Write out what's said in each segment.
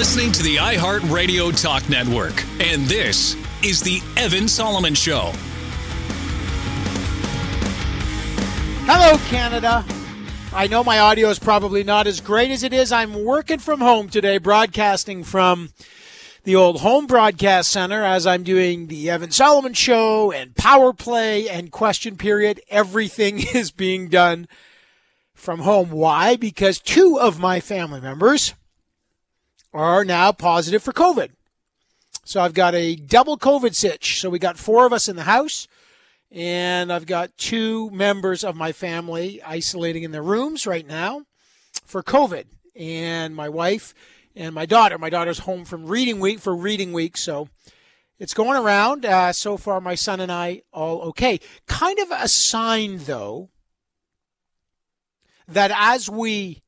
Listening to the iHeartRadio Talk Network, and this is The Evan Solomon Show. Hello, Canada. I know my audio is probably not as great as it is. I'm working from home today, broadcasting from the old home broadcast center as I'm doing the Evan Solomon show and power play and question period. Everything is being done from home. Why? Because two of my family members are now positive for COVID. So I've got a double COVID sitch. So we got four of us in the house, and I've got two members of my family isolating in their rooms right now for COVID. And my wife and my daughter. My daughter's home from reading week for reading week, so it's going around. Uh, so far, my son and I all okay. Kind of a sign, though, that as we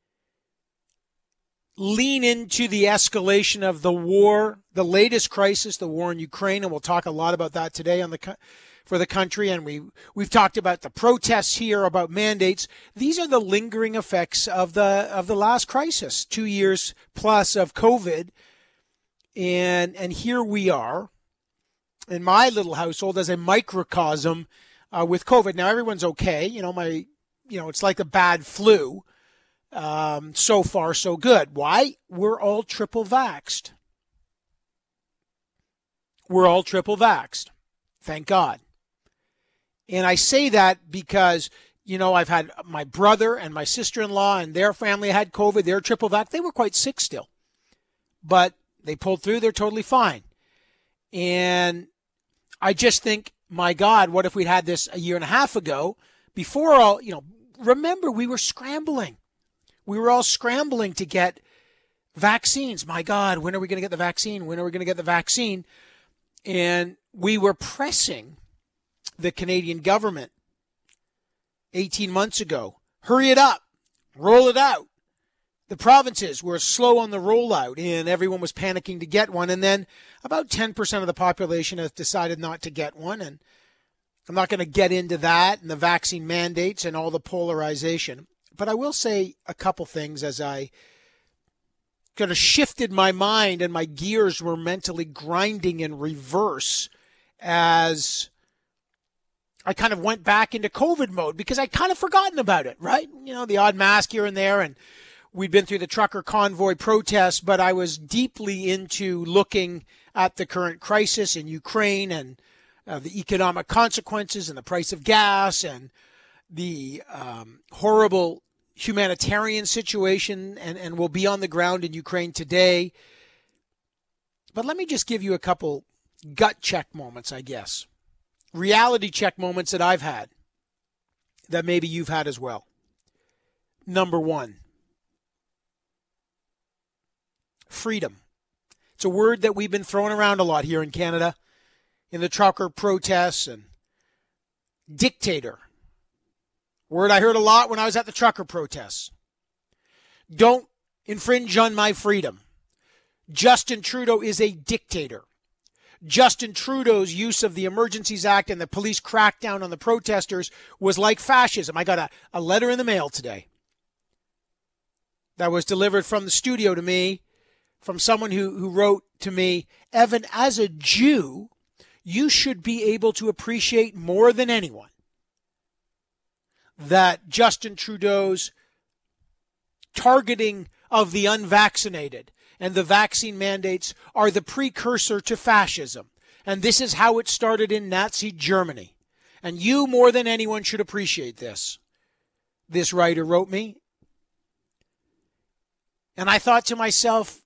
lean into the escalation of the war, the latest crisis, the war in Ukraine, and we'll talk a lot about that today on the for the country. And we we've talked about the protests here, about mandates. These are the lingering effects of the of the last crisis, two years plus of COVID, and and here we are in my little household as a microcosm uh, with COVID. Now everyone's okay. You know my you know it's like the bad flu um, so far, so good. Why? We're all triple vaxed. We're all triple vaxed. Thank God. And I say that because, you know, I've had my brother and my sister in law and their family had COVID. They're triple vax. They were quite sick still, but they pulled through. They're totally fine. And I just think, my God, what if we'd had this a year and a half ago before all, you know, remember we were scrambling we were all scrambling to get vaccines. My God, when are we going to get the vaccine? When are we going to get the vaccine? And we were pressing the Canadian government 18 months ago. Hurry it up. Roll it out. The provinces were slow on the rollout and everyone was panicking to get one. And then about 10% of the population has decided not to get one. And I'm not going to get into that and the vaccine mandates and all the polarization. But I will say a couple things as I kind of shifted my mind and my gears were mentally grinding in reverse as I kind of went back into COVID mode because I'd kind of forgotten about it, right? You know, the odd mask here and there and we'd been through the trucker convoy protests, but I was deeply into looking at the current crisis in Ukraine and uh, the economic consequences and the price of gas and the um, horrible humanitarian situation and, and will be on the ground in Ukraine today. But let me just give you a couple gut check moments, I guess. Reality check moments that I've had that maybe you've had as well. Number one, freedom. It's a word that we've been throwing around a lot here in Canada in the trucker protests and dictator Word I heard a lot when I was at the trucker protests. Don't infringe on my freedom. Justin Trudeau is a dictator. Justin Trudeau's use of the Emergencies Act and the police crackdown on the protesters was like fascism. I got a, a letter in the mail today that was delivered from the studio to me from someone who, who wrote to me, Evan, as a Jew, you should be able to appreciate more than anyone that Justin Trudeau's targeting of the unvaccinated and the vaccine mandates are the precursor to fascism. And this is how it started in Nazi Germany. And you, more than anyone, should appreciate this. This writer wrote me. And I thought to myself,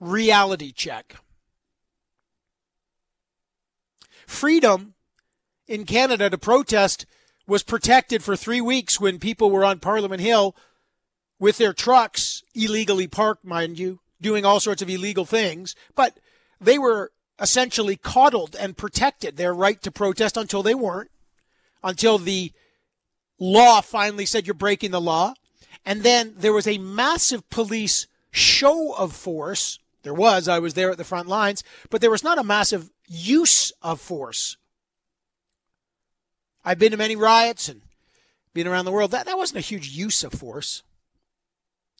reality check. Freedom in Canada to protest was protected for three weeks when people were on Parliament Hill with their trucks illegally parked, mind you, doing all sorts of illegal things. But they were essentially coddled and protected their right to protest until they weren't, until the law finally said you're breaking the law. And then there was a massive police show of force. There was, I was there at the front lines, but there was not a massive use of force I've been to many riots and been around the world. That, that wasn't a huge use of force.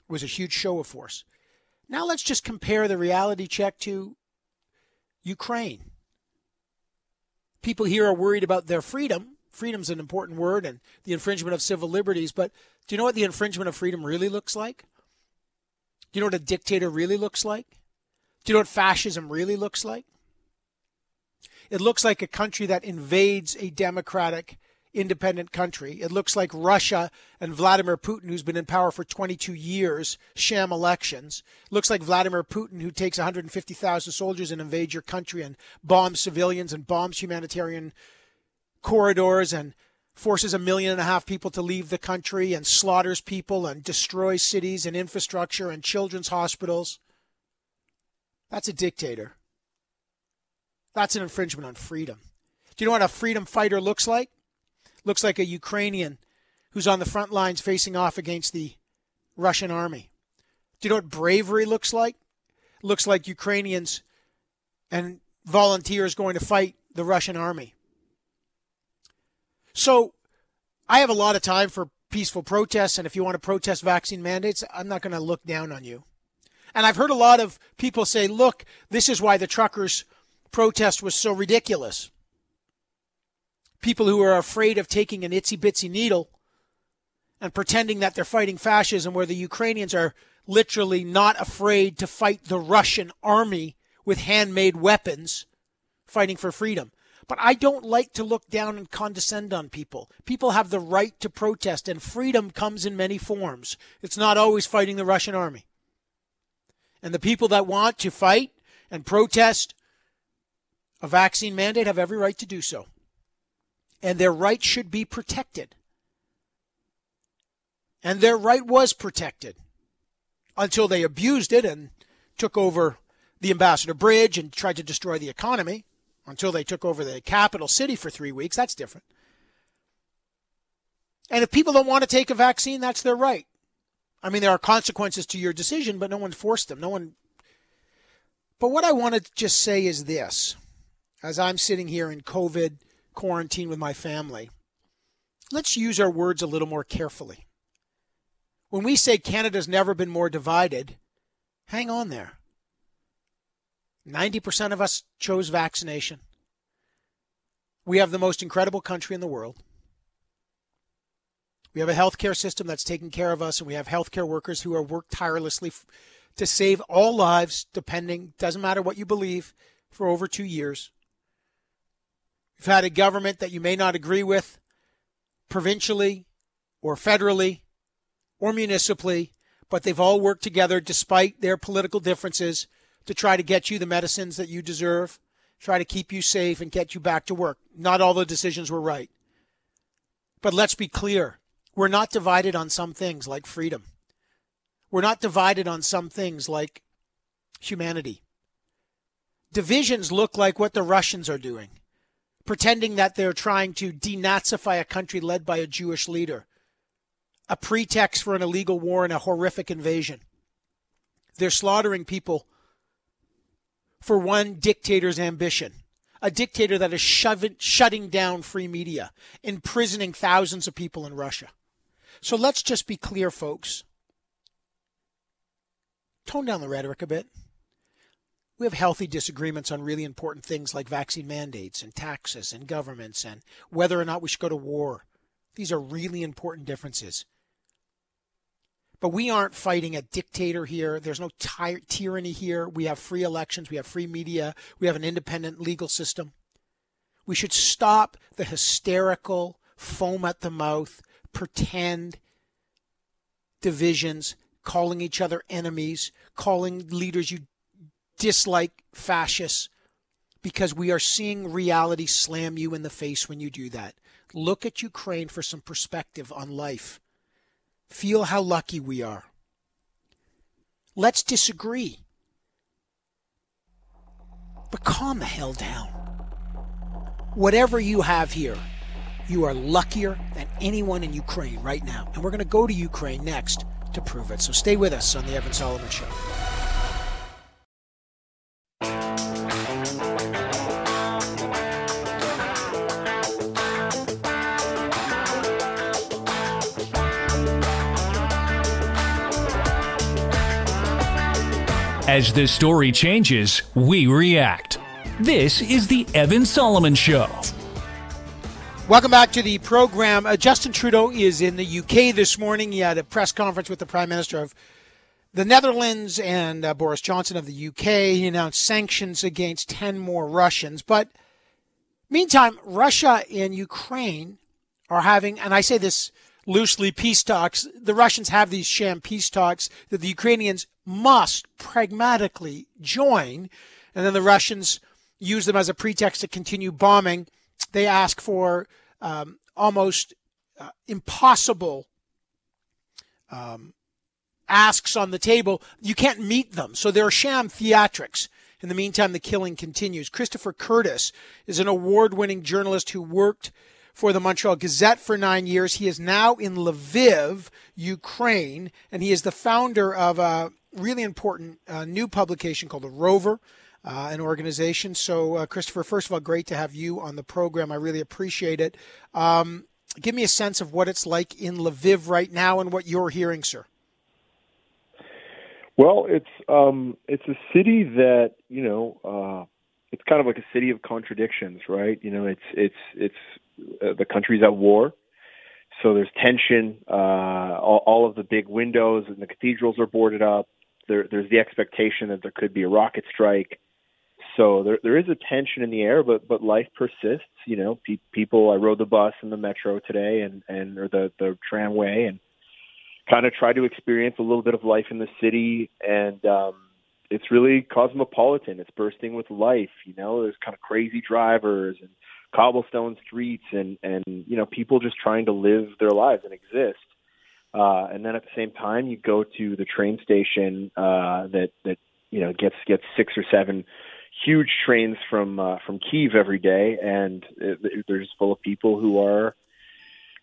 It was a huge show of force. Now let's just compare the reality check to Ukraine. People here are worried about their freedom. Freedom's an important word and the infringement of civil liberties, but do you know what the infringement of freedom really looks like? Do you know what a dictator really looks like? Do you know what fascism really looks like? It looks like a country that invades a democratic independent country. It looks like Russia and Vladimir Putin, who's been in power for 22 years, sham elections. It looks like Vladimir Putin, who takes 150,000 soldiers and invades your country and bombs civilians and bombs humanitarian corridors and forces a million and a half people to leave the country and slaughters people and destroys cities and infrastructure and children's hospitals. That's a dictator. That's an infringement on freedom. Do you know what a freedom fighter looks like? looks like a Ukrainian who's on the front lines facing off against the Russian army. Do you know what bravery looks like? Looks like Ukrainians and volunteers going to fight the Russian army. So I have a lot of time for peaceful protests, and if you want to protest vaccine mandates, I'm not going to look down on you. And I've heard a lot of people say, look, this is why the truckers' protest was so ridiculous people who are afraid of taking an itsy bitsy needle and pretending that they're fighting fascism, where the Ukrainians are literally not afraid to fight the Russian army with handmade weapons fighting for freedom. But I don't like to look down and condescend on people. People have the right to protest, and freedom comes in many forms. It's not always fighting the Russian army. And the people that want to fight and protest a vaccine mandate have every right to do so and their right should be protected. And their right was protected until they abused it and took over the Ambassador Bridge and tried to destroy the economy until they took over the capital city for three weeks. That's different. And if people don't want to take a vaccine, that's their right. I mean, there are consequences to your decision, but no one forced them. No one. But what I want to just say is this as I'm sitting here in COVID quarantine with my family, let's use our words a little more carefully. When we say Canada's never been more divided, hang on there. 90% of us chose vaccination. We have the most incredible country in the world. We have a healthcare system that's taking care of us, and we have healthcare workers who have worked tirelessly to save all lives, depending, doesn't matter what you believe, for over two years. You've had a government that you may not agree with provincially or federally or municipally, but they've all worked together despite their political differences to try to get you the medicines that you deserve, try to keep you safe and get you back to work. Not all the decisions were right. But let's be clear we're not divided on some things like freedom. We're not divided on some things like humanity. Divisions look like what the Russians are doing pretending that they're trying to denazify a country led by a Jewish leader, a pretext for an illegal war and a horrific invasion. They're slaughtering people for one dictator's ambition, a dictator that is shutting down free media, imprisoning thousands of people in Russia. So let's just be clear, folks. Tone down the rhetoric a bit we have healthy disagreements on really important things like vaccine mandates and taxes and governments and whether or not we should go to war. These are really important differences. But we aren't fighting a dictator here. There's no ty- tyranny here. We have free elections. We have free media. We have an independent legal system. We should stop the hysterical, foam at the mouth, pretend divisions, calling each other enemies, calling leaders you dislike fascists because we are seeing reality slam you in the face when you do that. Look at Ukraine for some perspective on life. Feel how lucky we are. Let's disagree. But calm the hell down. Whatever you have here, you are luckier than anyone in Ukraine right now. And we're going to go to Ukraine next to prove it. So stay with us on the Evan Solomon Show. As the story changes, we react. This is the Evan Solomon Show. Welcome back to the program. Uh, Justin Trudeau is in the UK this morning. He had a press conference with the Prime Minister of the Netherlands and uh, Boris Johnson of the UK. He announced sanctions against 10 more Russians. But meantime, Russia and Ukraine are having, and I say this loosely, peace talks. The Russians have these sham peace talks that the Ukrainians must pragmatically join. And then the Russians use them as a pretext to continue bombing. They ask for um, almost uh, impossible um, asks on the table. You can't meet them. So they're sham theatrics. In the meantime, the killing continues. Christopher Curtis is an award winning journalist who worked for the Montreal Gazette for nine years. He is now in Lviv, Ukraine, and he is the founder of a really important uh, new publication called The Rover. Uh, an organization. So, uh, Christopher, first of all, great to have you on the program. I really appreciate it. Um, give me a sense of what it's like in Lviv right now and what you're hearing, sir. Well, it's um, it's a city that you know uh, it's kind of like a city of contradictions, right? You know, it's it's it's uh, the country's at war, so there's tension. Uh, all, all of the big windows and the cathedrals are boarded up. There, there's the expectation that there could be a rocket strike. So there there is a tension in the air, but but life persists. You know, pe- people. I rode the bus and the metro today, and and or the the tramway, and kind of try to experience a little bit of life in the city and um it's really cosmopolitan it's bursting with life you know there's kind of crazy drivers and cobblestone streets and and you know people just trying to live their lives and exist uh and then at the same time you go to the train station uh that that you know gets gets six or seven huge trains from uh, from Kiev every day and it, they're just full of people who are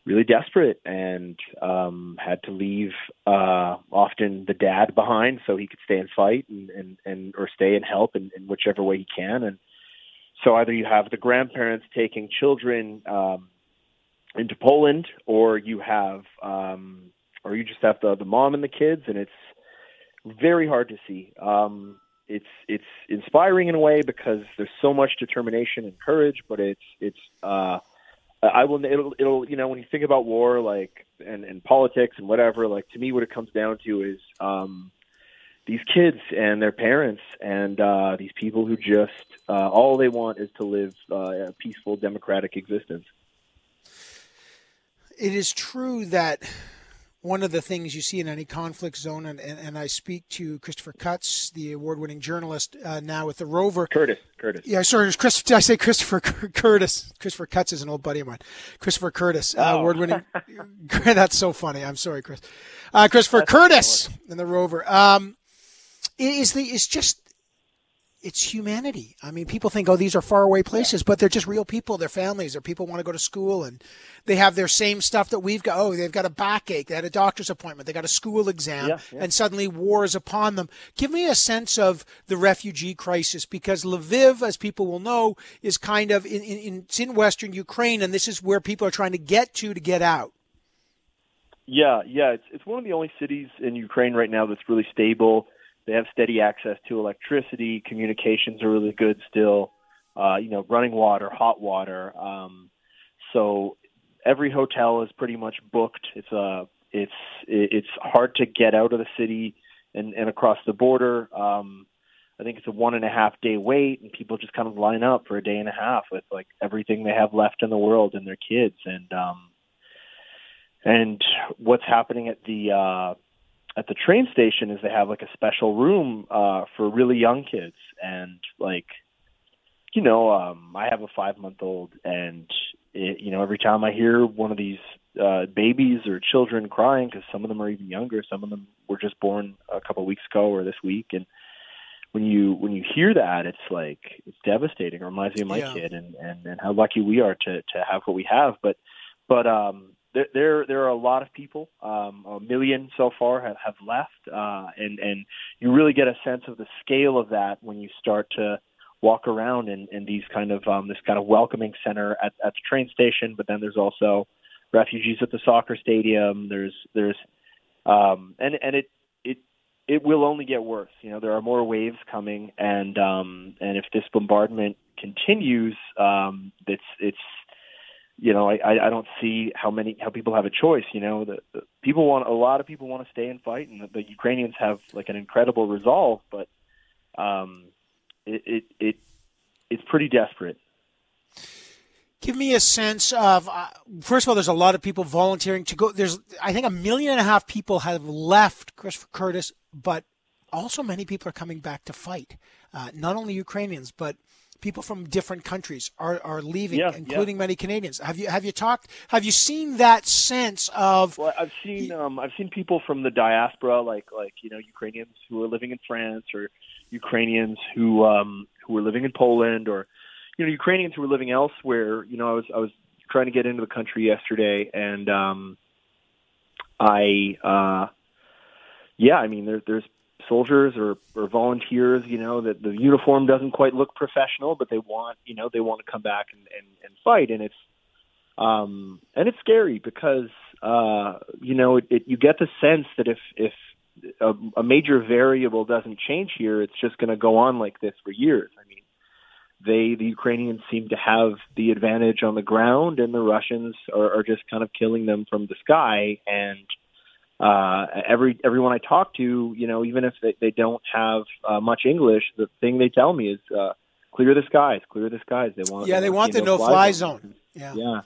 really desperate and um, had to leave uh, often the dad behind so he could stay and fight and, and, and or stay and help in, in whichever way he can. And so either you have the grandparents taking children um, into Poland, or you have, um, or you just have the the mom and the kids, and it's very hard to see. Um, it's it's inspiring in a way because there's so much determination and courage, but it's it's uh, I will. It'll. It'll. You know, when you think about war, like and and politics and whatever, like to me, what it comes down to is um, these kids and their parents and uh, these people who just uh, all they want is to live uh, a peaceful, democratic existence. It is true that one of the things you see in any conflict zone, and, and, and I speak to Christopher Cutts, the award-winning journalist uh, now with the Rover. Curtis, Curtis. Yeah, sorry, Chris. Did I say Christopher Curtis? Christopher Cutts is an old buddy of mine. Christopher Curtis, uh, oh. award-winning. that's so funny. I'm sorry, Chris. Uh, Christopher that's Curtis in the Rover. Um, is the is just it's humanity. I mean, people think, oh, these are faraway places, but they're just real people. They're families. They're people want to go to school and they have their same stuff that we've got. Oh, they've got a backache. They had a doctor's appointment. They got a school exam yeah, yeah. and suddenly war is upon them. Give me a sense of the refugee crisis because Lviv, as people will know, is kind of in, in, it's in Western Ukraine and this is where people are trying to get to to get out. Yeah, yeah. It's, it's one of the only cities in Ukraine right now that's really stable they have steady access to electricity. Communications are really good still. Uh, you know, running water, hot water. Um, so every hotel is pretty much booked. It's a uh, it's it's hard to get out of the city and, and across the border. Um, I think it's a one and a half day wait, and people just kind of line up for a day and a half with like everything they have left in the world and their kids. And um, and what's happening at the uh, at the train station is they have like a special room uh for really young kids. And like you know um i have a five month old and it, you know every time i hear one of these uh babies or children crying because some of them are even younger some of them were just born a couple of weeks ago or this week. And when you when you hear that it's like it's devastating. It reminds me of my yeah. kid and and and how lucky we are to to have what we have. But but um there, there there are a lot of people. Um, a million so far have, have left, uh, and and you really get a sense of the scale of that when you start to walk around in, in these kind of um, this kind of welcoming center at, at the train station. But then there's also refugees at the soccer stadium. There's there's um, and and it it it will only get worse. You know, there are more waves coming, and um, and if this bombardment continues, um, it's it's you know, I, I don't see how many how people have a choice. You know, the, the people want a lot of people want to stay and fight, and the, the Ukrainians have like an incredible resolve, but um, it, it it it's pretty desperate. Give me a sense of uh, first of all, there's a lot of people volunteering to go. There's I think a million and a half people have left Christopher Curtis, but also many people are coming back to fight. Uh, not only Ukrainians, but people from different countries are, are leaving, yeah, including yeah. many Canadians. Have you have you talked? Have you seen that sense of? Well, I've seen um, I've seen people from the diaspora, like like you know Ukrainians who are living in France, or Ukrainians who um, who are living in Poland, or you know Ukrainians who are living elsewhere. You know, I was I was trying to get into the country yesterday, and um, I uh, yeah, I mean there's there's soldiers or, or volunteers, you know, that the uniform doesn't quite look professional, but they want, you know, they want to come back and, and, and fight. And it's, um, and it's scary because, uh, you know, it, it, you get the sense that if, if a, a major variable doesn't change here, it's just going to go on like this for years. I mean, they, the Ukrainians seem to have the advantage on the ground and the Russians are, are just kind of killing them from the sky. And, uh, every everyone I talk to, you know, even if they, they don't have uh, much English, the thing they tell me is uh, clear the skies, clear the skies. They want yeah, they want the no fly zone. zone. Yeah, yeah,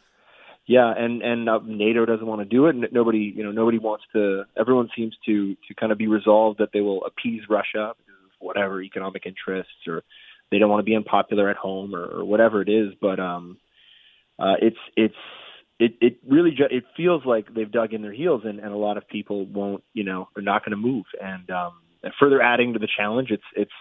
yeah, and and uh, NATO doesn't want to do it. And nobody, you know, nobody wants to. Everyone seems to to kind of be resolved that they will appease Russia because of whatever economic interests or they don't want to be unpopular at home or, or whatever it is. But um, uh, it's it's it it really ju- it feels like they've dug in their heels and, and a lot of people won't you know are not going to move. And um and further adding to the challenge it's it's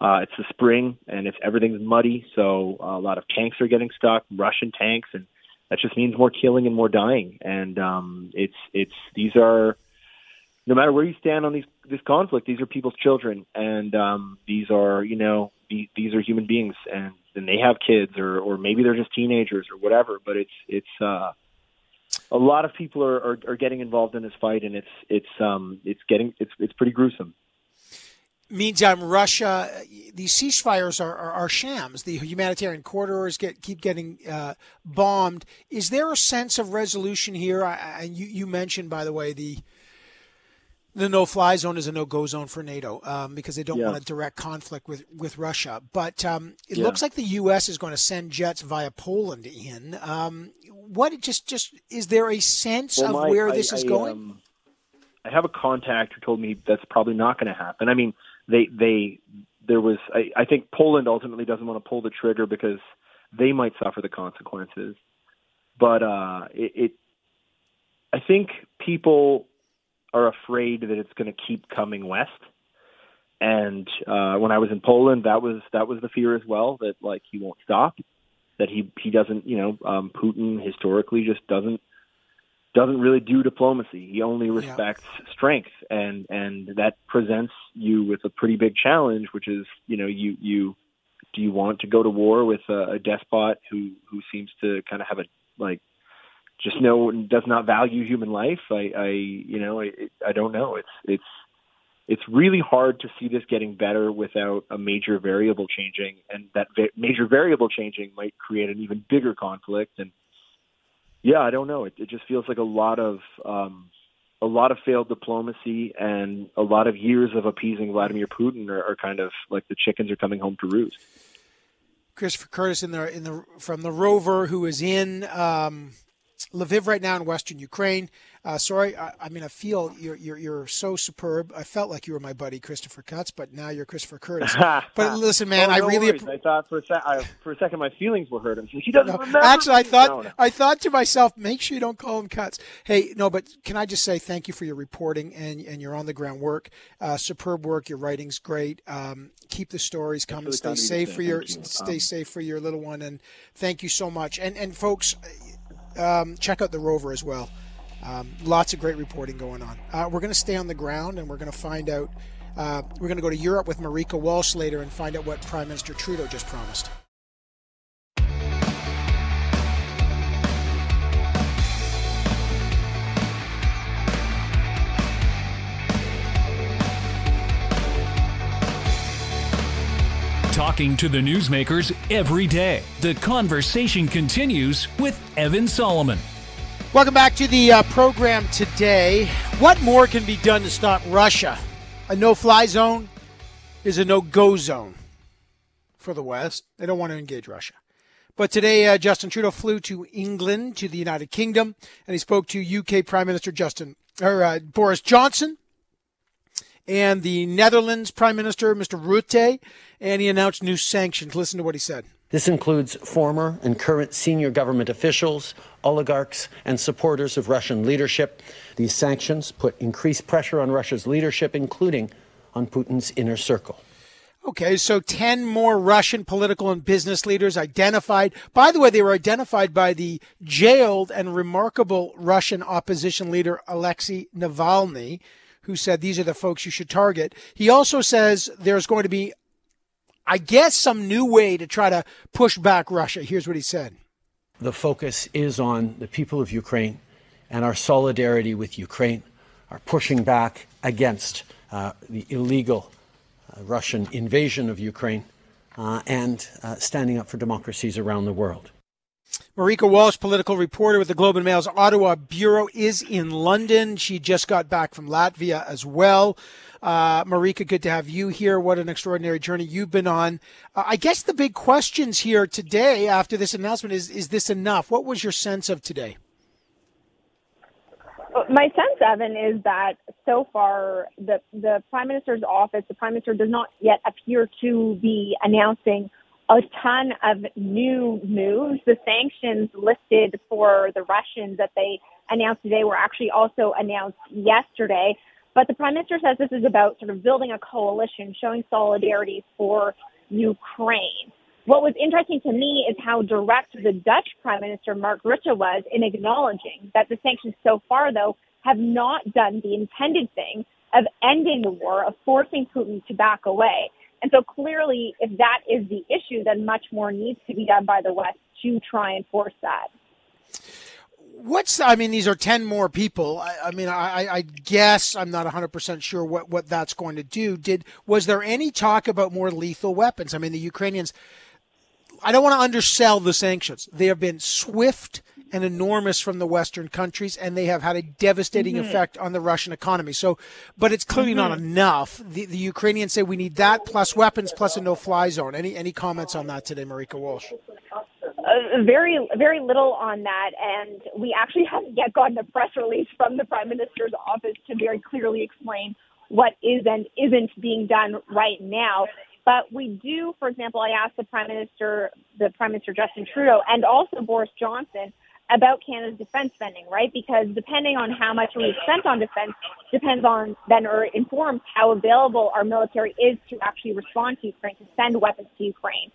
uh it's the spring and it's everything's muddy. So uh, a lot of tanks are getting stuck russian tanks and that just means more killing and more dying. And um it's it's these are no matter where you stand on these this conflict these are people's children. And um these are you know these, these are human beings. And and they have kids or or maybe they're just teenagers or whatever but it's it's uh a lot of people are, are are getting involved in this fight and it's it's um it's getting it's it's pretty gruesome Meantime, Russia, these ceasefires are, are, are, shams. The humanitarian corridors get keep getting uh, bombed. Is there a sense of resolution here? And you, you mentioned, by the way, the the no-fly zone is a no-go zone for NATO um, because they don't yeah. want a direct conflict with with Russia. But um, it yeah. looks like the U.S. is going to send jets via Poland in. Um, what just just is there a sense well, of my, where I, this is I, going? Um, I have a contact who told me that's probably not going to happen. I mean, they they there was I, I think Poland ultimately doesn't want to pull the trigger because they might suffer the consequences. But uh, it, it I think people are afraid that it's going to keep coming west. And uh, when I was in Poland, that was that was the fear as well that like he won't stop, that he he doesn't you know um, Putin historically just doesn't doesn't really do diplomacy. He only respects yeah. strength, and and that presents you with a pretty big challenge, which is you know you you do you want to go to war with a, a despot who who seems to kind of have a like just know does not value human life. I, I you know, I, I don't know. It's it's it's really hard to see this getting better without a major variable changing, and that va- major variable changing might create an even bigger conflict. And yeah, I don't know. It, it just feels like a lot of um, a lot of failed diplomacy and a lot of years of appeasing Vladimir Putin are, are kind of like the chickens are coming home to roost. Christopher Curtis in the in the from the rover who is in um, Lviv right now in Western Ukraine. Uh, sorry, I, I, mean I feel you're, you're you're so superb. I felt like you were my buddy Christopher Cutts, but now you're Christopher Curtis. but listen, man, oh, I no really. Worries. I thought for a, sec- I, for a second my feelings were hurt. I'm like, he doesn't no, remember. Actually, I thought no, no. I thought to myself, make sure you don't call him Cutts. Hey, no, but can I just say thank you for your reporting and and your on the ground work. Uh, superb work. Your writing's great. Um, keep the stories coming. Really stay safe for your you. stay um, safe for your little one, and thank you so much. And and folks um, check out the rover as well. Um, lots of great reporting going on. Uh, we're going to stay on the ground and we're going to find out. Uh, we're going to go to Europe with Marieke Walsh later and find out what Prime Minister Trudeau just promised. Talking to the newsmakers every day. The conversation continues with Evan Solomon. Welcome back to the uh, program today. What more can be done to stop Russia? A no fly zone is a no go zone for the West. They don't want to engage Russia. But today, uh, Justin Trudeau flew to England, to the United Kingdom, and he spoke to UK Prime Minister Justin or uh, Boris Johnson and the Netherlands Prime Minister, Mr. Rutte, and he announced new sanctions. Listen to what he said. This includes former and current senior government officials, oligarchs, and supporters of Russian leadership. These sanctions put increased pressure on Russia's leadership, including on Putin's inner circle. Okay, so 10 more Russian political and business leaders identified. By the way, they were identified by the jailed and remarkable Russian opposition leader Alexei Navalny who said these are the folks you should target. He also says there's going to be, I guess, some new way to try to push back Russia. Here's what he said. The focus is on the people of Ukraine and our solidarity with Ukraine, our pushing back against uh, the illegal uh, Russian invasion of Ukraine, uh, and uh, standing up for democracies around the world. Marieke Walsh, political reporter with the Globe and Mail's Ottawa bureau, is in London. She just got back from Latvia as well. Uh, Marieke, good to have you here. What an extraordinary journey you've been on. Uh, I guess the big questions here today after this announcement is is this enough? What was your sense of today? My sense, Evan, is that so far the the prime minister's office, the prime minister, does not yet appear to be announcing a ton of new moves. The sanctions listed for the Russians that they announced today were actually also announced yesterday. But the prime minister says this is about sort of building a coalition, showing solidarity for Ukraine. What was interesting to me is how direct the Dutch prime minister Mark Rutte was in acknowledging that the sanctions so far, though, have not done the intended thing of ending the war, of forcing Putin to back away. And so clearly, if that is the issue, then much more needs to be done by the West to try and force that. What's I mean? These are ten more people. I, I mean, I, I, guess I'm not 100 percent sure what what that's going to do. Did was there any talk about more lethal weapons? I mean, the Ukrainians. I don't want to undersell the sanctions. They have been swift and enormous from the Western countries, and they have had a devastating mm-hmm. effect on the Russian economy. So, but it's clearly mm-hmm. not enough. The, the Ukrainians say we need that plus weapons plus a no-fly zone. Any any comments on that today, Marieke Walsh? Uh, very very little on that, and we actually haven't yet gotten a press release from the Prime Minister's office to very clearly explain what is and isn't being done right now. But we do, for example, I asked the Prime Minister, the Prime Minister Justin Trudeau, and also Boris Johnson about Canada's defense spending, right? Because depending on how much we've spent on defense depends on then or informs how available our military is to actually respond to Ukraine, to send weapons to Ukraine.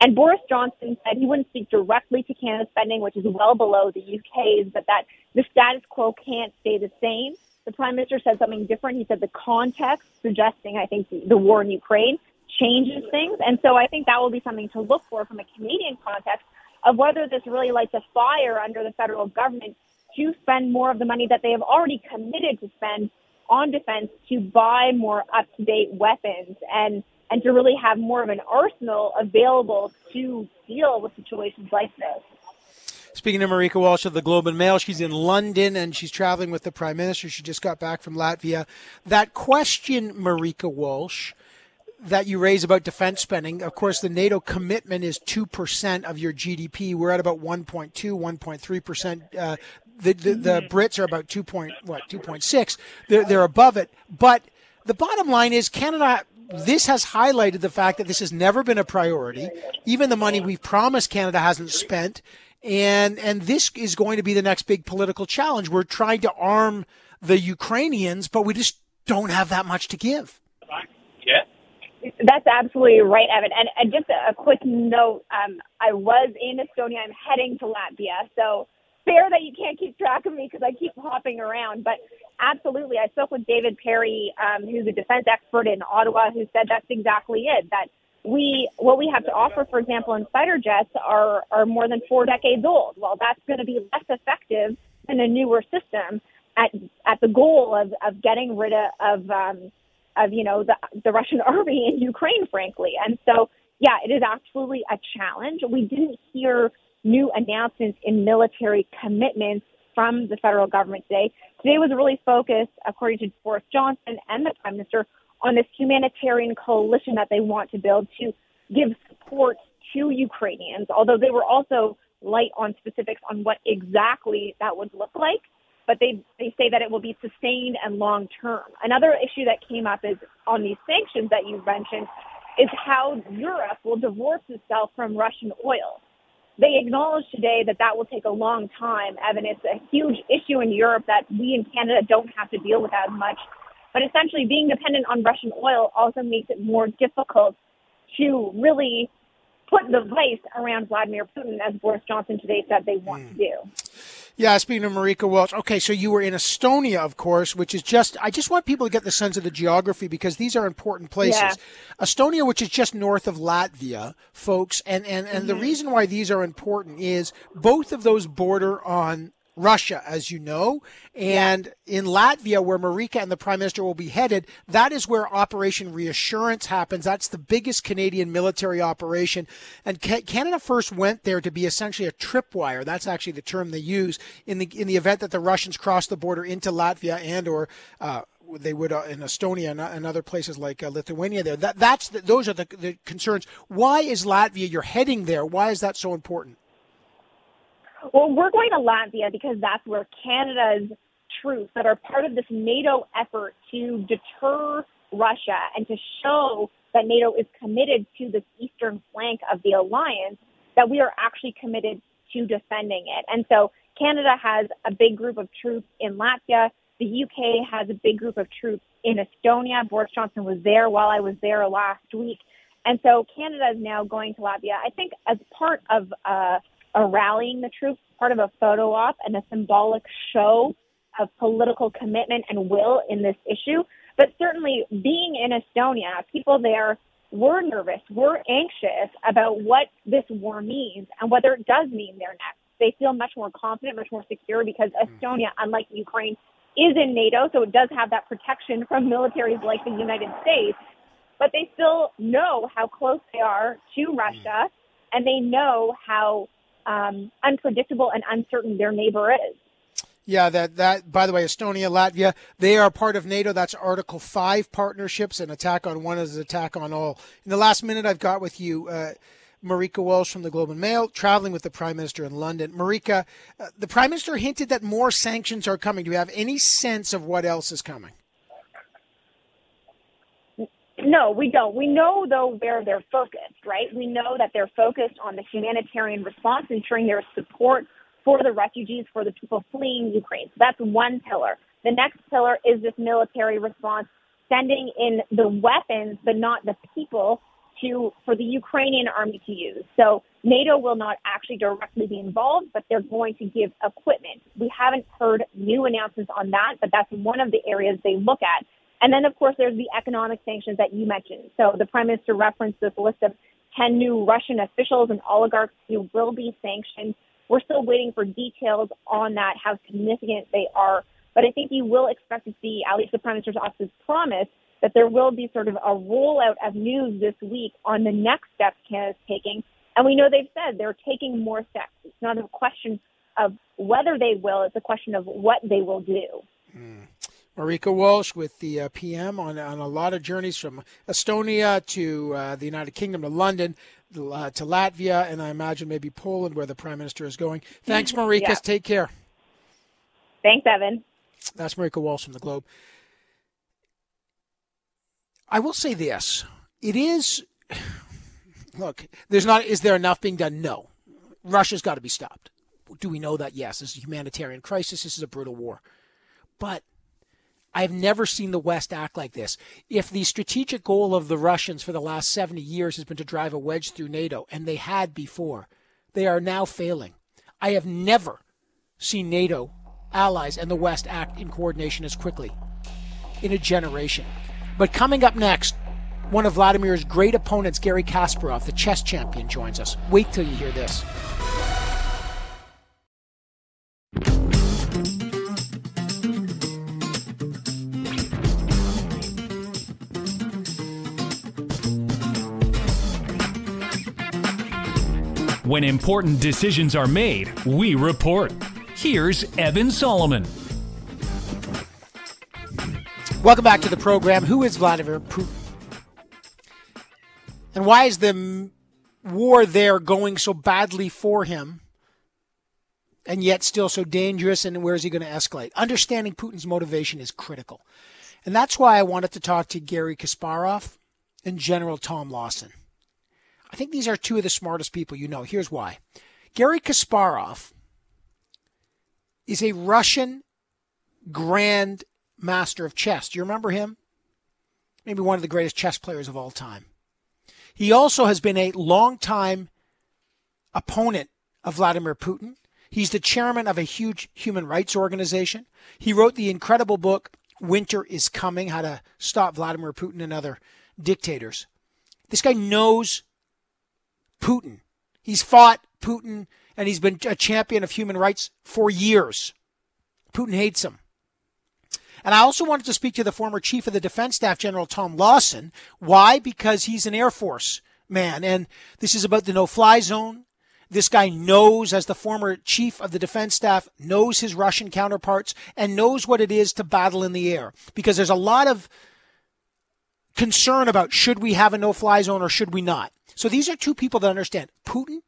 And Boris Johnson said he wouldn't speak directly to Canada's spending, which is well below the UK's, but that the status quo can't stay the same. The Prime Minister said something different. He said the context suggesting, I think, the war in Ukraine changes things. And so I think that will be something to look for from a Canadian context of whether this really lights a fire under the federal government to spend more of the money that they have already committed to spend on defense to buy more up-to-date weapons and and to really have more of an arsenal available to deal with situations like this. Speaking of Marieke Walsh of the Globe and Mail, she's in London and she's traveling with the Prime Minister. She just got back from Latvia. That question, Marieke Walsh, that you raise about defense spending. Of course, the NATO commitment is 2% of your GDP. We're at about 1.2, 1.3%. Uh, the, the, the, mm-hmm. Brits are about 2. Point, what, 2.6. They're, they're above it. But the bottom line is Canada, this has highlighted the fact that this has never been a priority. Even the money we've promised Canada hasn't spent. And, and this is going to be the next big political challenge. We're trying to arm the Ukrainians, but we just don't have that much to give. That's absolutely right, Evan. And, and just a, a quick note, um, I was in Estonia. I'm heading to Latvia. So fair that you can't keep track of me because I keep hopping around. But absolutely, I spoke with David Perry, um, who's a defense expert in Ottawa, who said that's exactly it. That we, what we have to offer, for example, in fighter jets are, are more than four decades old. Well, that's going to be less effective than a newer system at, at the goal of, of getting rid of, of um, of you know the the Russian army in Ukraine, frankly. And so yeah, it is absolutely a challenge. We didn't hear new announcements in military commitments from the federal government today. Today was really focused, according to Boris Johnson and the Prime Minister, on this humanitarian coalition that they want to build to give support to Ukrainians, although they were also light on specifics on what exactly that would look like. But they, they say that it will be sustained and long term. Another issue that came up is on these sanctions that you mentioned is how Europe will divorce itself from Russian oil. They acknowledge today that that will take a long time, Evan. It's a huge issue in Europe that we in Canada don't have to deal with as much. But essentially, being dependent on Russian oil also makes it more difficult to really put the vice around Vladimir Putin, as Boris Johnson today said they want mm. to do. Yeah, speaking of Marieke Welch, okay, so you were in Estonia, of course, which is just, I just want people to get the sense of the geography because these are important places. Yeah. Estonia, which is just north of Latvia, folks, and, and, and mm-hmm. the reason why these are important is both of those border on Russia, as you know. And yeah. in Latvia, where Marieke and the Prime Minister will be headed, that is where Operation Reassurance happens. That's the biggest Canadian military operation. And Canada first went there to be essentially a tripwire. That's actually the term they use in the in the event that the Russians cross the border into Latvia and or uh, they would uh, in Estonia and, and, other places like uh, Lithuania. There, that that's the, those are the, the concerns. Why is Latvia? You're heading there. Why is that so important? Well, we're going to Latvia because that's where Canada's troops that are part of this NATO effort to deter Russia and to show that NATO is committed to this eastern flank of the alliance, that we are actually committed to defending it. And so Canada has a big group of troops in Latvia. The UK has a big group of troops in Estonia. Boris Johnson was there while I was there last week. And so Canada is now going to Latvia, I think, as part of uh, a rallying the troops, part of a photo op and a symbolic show of political commitment and will in this issue. But certainly being in Estonia, people there were nervous, were anxious about what this war means and whether it does mean they're next. They feel much more confident, much more secure because hmm. Estonia, unlike Ukraine, is in NATO, so it does have that protection from militaries like the United States. But they still know how close they are to Russia, and they know how um, unpredictable and uncertain their neighbor is. Yeah, that that by the way, Estonia, Latvia, they are part of NATO. That's Article Five partnerships. An attack on one is an attack on all. In the last minute I've got with you, uh, Marieke Welch from the Globe and Mail, traveling with the Prime Minister in London. Marieke, uh, the Prime Minister hinted that more sanctions are coming. Do you have any sense of what else is coming? No, we don't. We know, though, where they're focused, right? We know that they're focused on the humanitarian response, ensuring there's support for the refugees, for the people fleeing Ukraine. So that's one pillar. The next pillar is this military response, sending in the weapons, but not the people to for the Ukrainian army to use. So NATO will not actually directly be involved, but they're going to give equipment. We haven't heard new announcements on that, but that's one of the areas they look at. And then, of course, there's the economic sanctions that you mentioned. So the prime minister referenced this list of 10 new Russian officials and oligarchs who will be sanctioned. We're still waiting for details on that, how significant they are. But I think you will expect to see, at least the prime minister's office promise, that there will be sort of a rollout of news this week on the next steps Canada's taking. And we know they've said they're taking more steps. It's not a question of whether they will, it's a question of what they will do. Mm. Marieke Walsh with the uh, PM on, on a lot of journeys from Estonia to uh, the United Kingdom to London uh, to Latvia, and I imagine maybe Poland, where the Prime Minister is going. Thanks, Marieke. Yeah. Take care. Thanks, Evan. That's Marieke Walsh from the Globe. I will say this: it is. Look, there's not. Is there enough being done? No. Russia's got to be stopped. Do we know that? Yes. This is a humanitarian crisis. This is a brutal war. But I've never seen the West act like this. If the strategic goal of the Russians for the last 70 years has been to drive a wedge through NATO, and they had before, they are now failing. I have never seen NATO allies and the West act in coordination as quickly in a generation. But coming up next, one of Vladimir's great opponents, Garry Kasparov, the chess champion, joins us. Wait till you hear this. When important decisions are made, we report. Here's Evan Solomon. Welcome back to the program. Who is Vladimir Putin? And why is the war there going so badly for him and yet still so dangerous? And where is he going to escalate? Understanding Putin's motivation is critical. And that's why I wanted to talk to Garry Kasparov and General Tom Lawson. I think these are two of the smartest people you know. Here's why Garry Kasparov is a Russian grand master of chess. Do you remember him? Maybe one of the greatest chess players of all time. He also has been a long-time opponent of Vladimir Putin. He's the chairman of a huge human rights organization. He wrote the incredible book, Winter is Coming How to Stop Vladimir Putin and Other Dictators. This guy knows Putin. He's fought Putin and he's been a champion of human rights for years. Putin hates him. And I also wanted to speak to the former chief of the defense staff, General Tom Lawson. Why? Because he's an Air Force man. And this is about the no fly zone. This guy knows, as the former chief of the defense staff, knows his Russian counterparts and knows what it is to battle in the air. Because there's a lot of concern about should we have a no fly zone or should we not. So these are two people that understand Putin,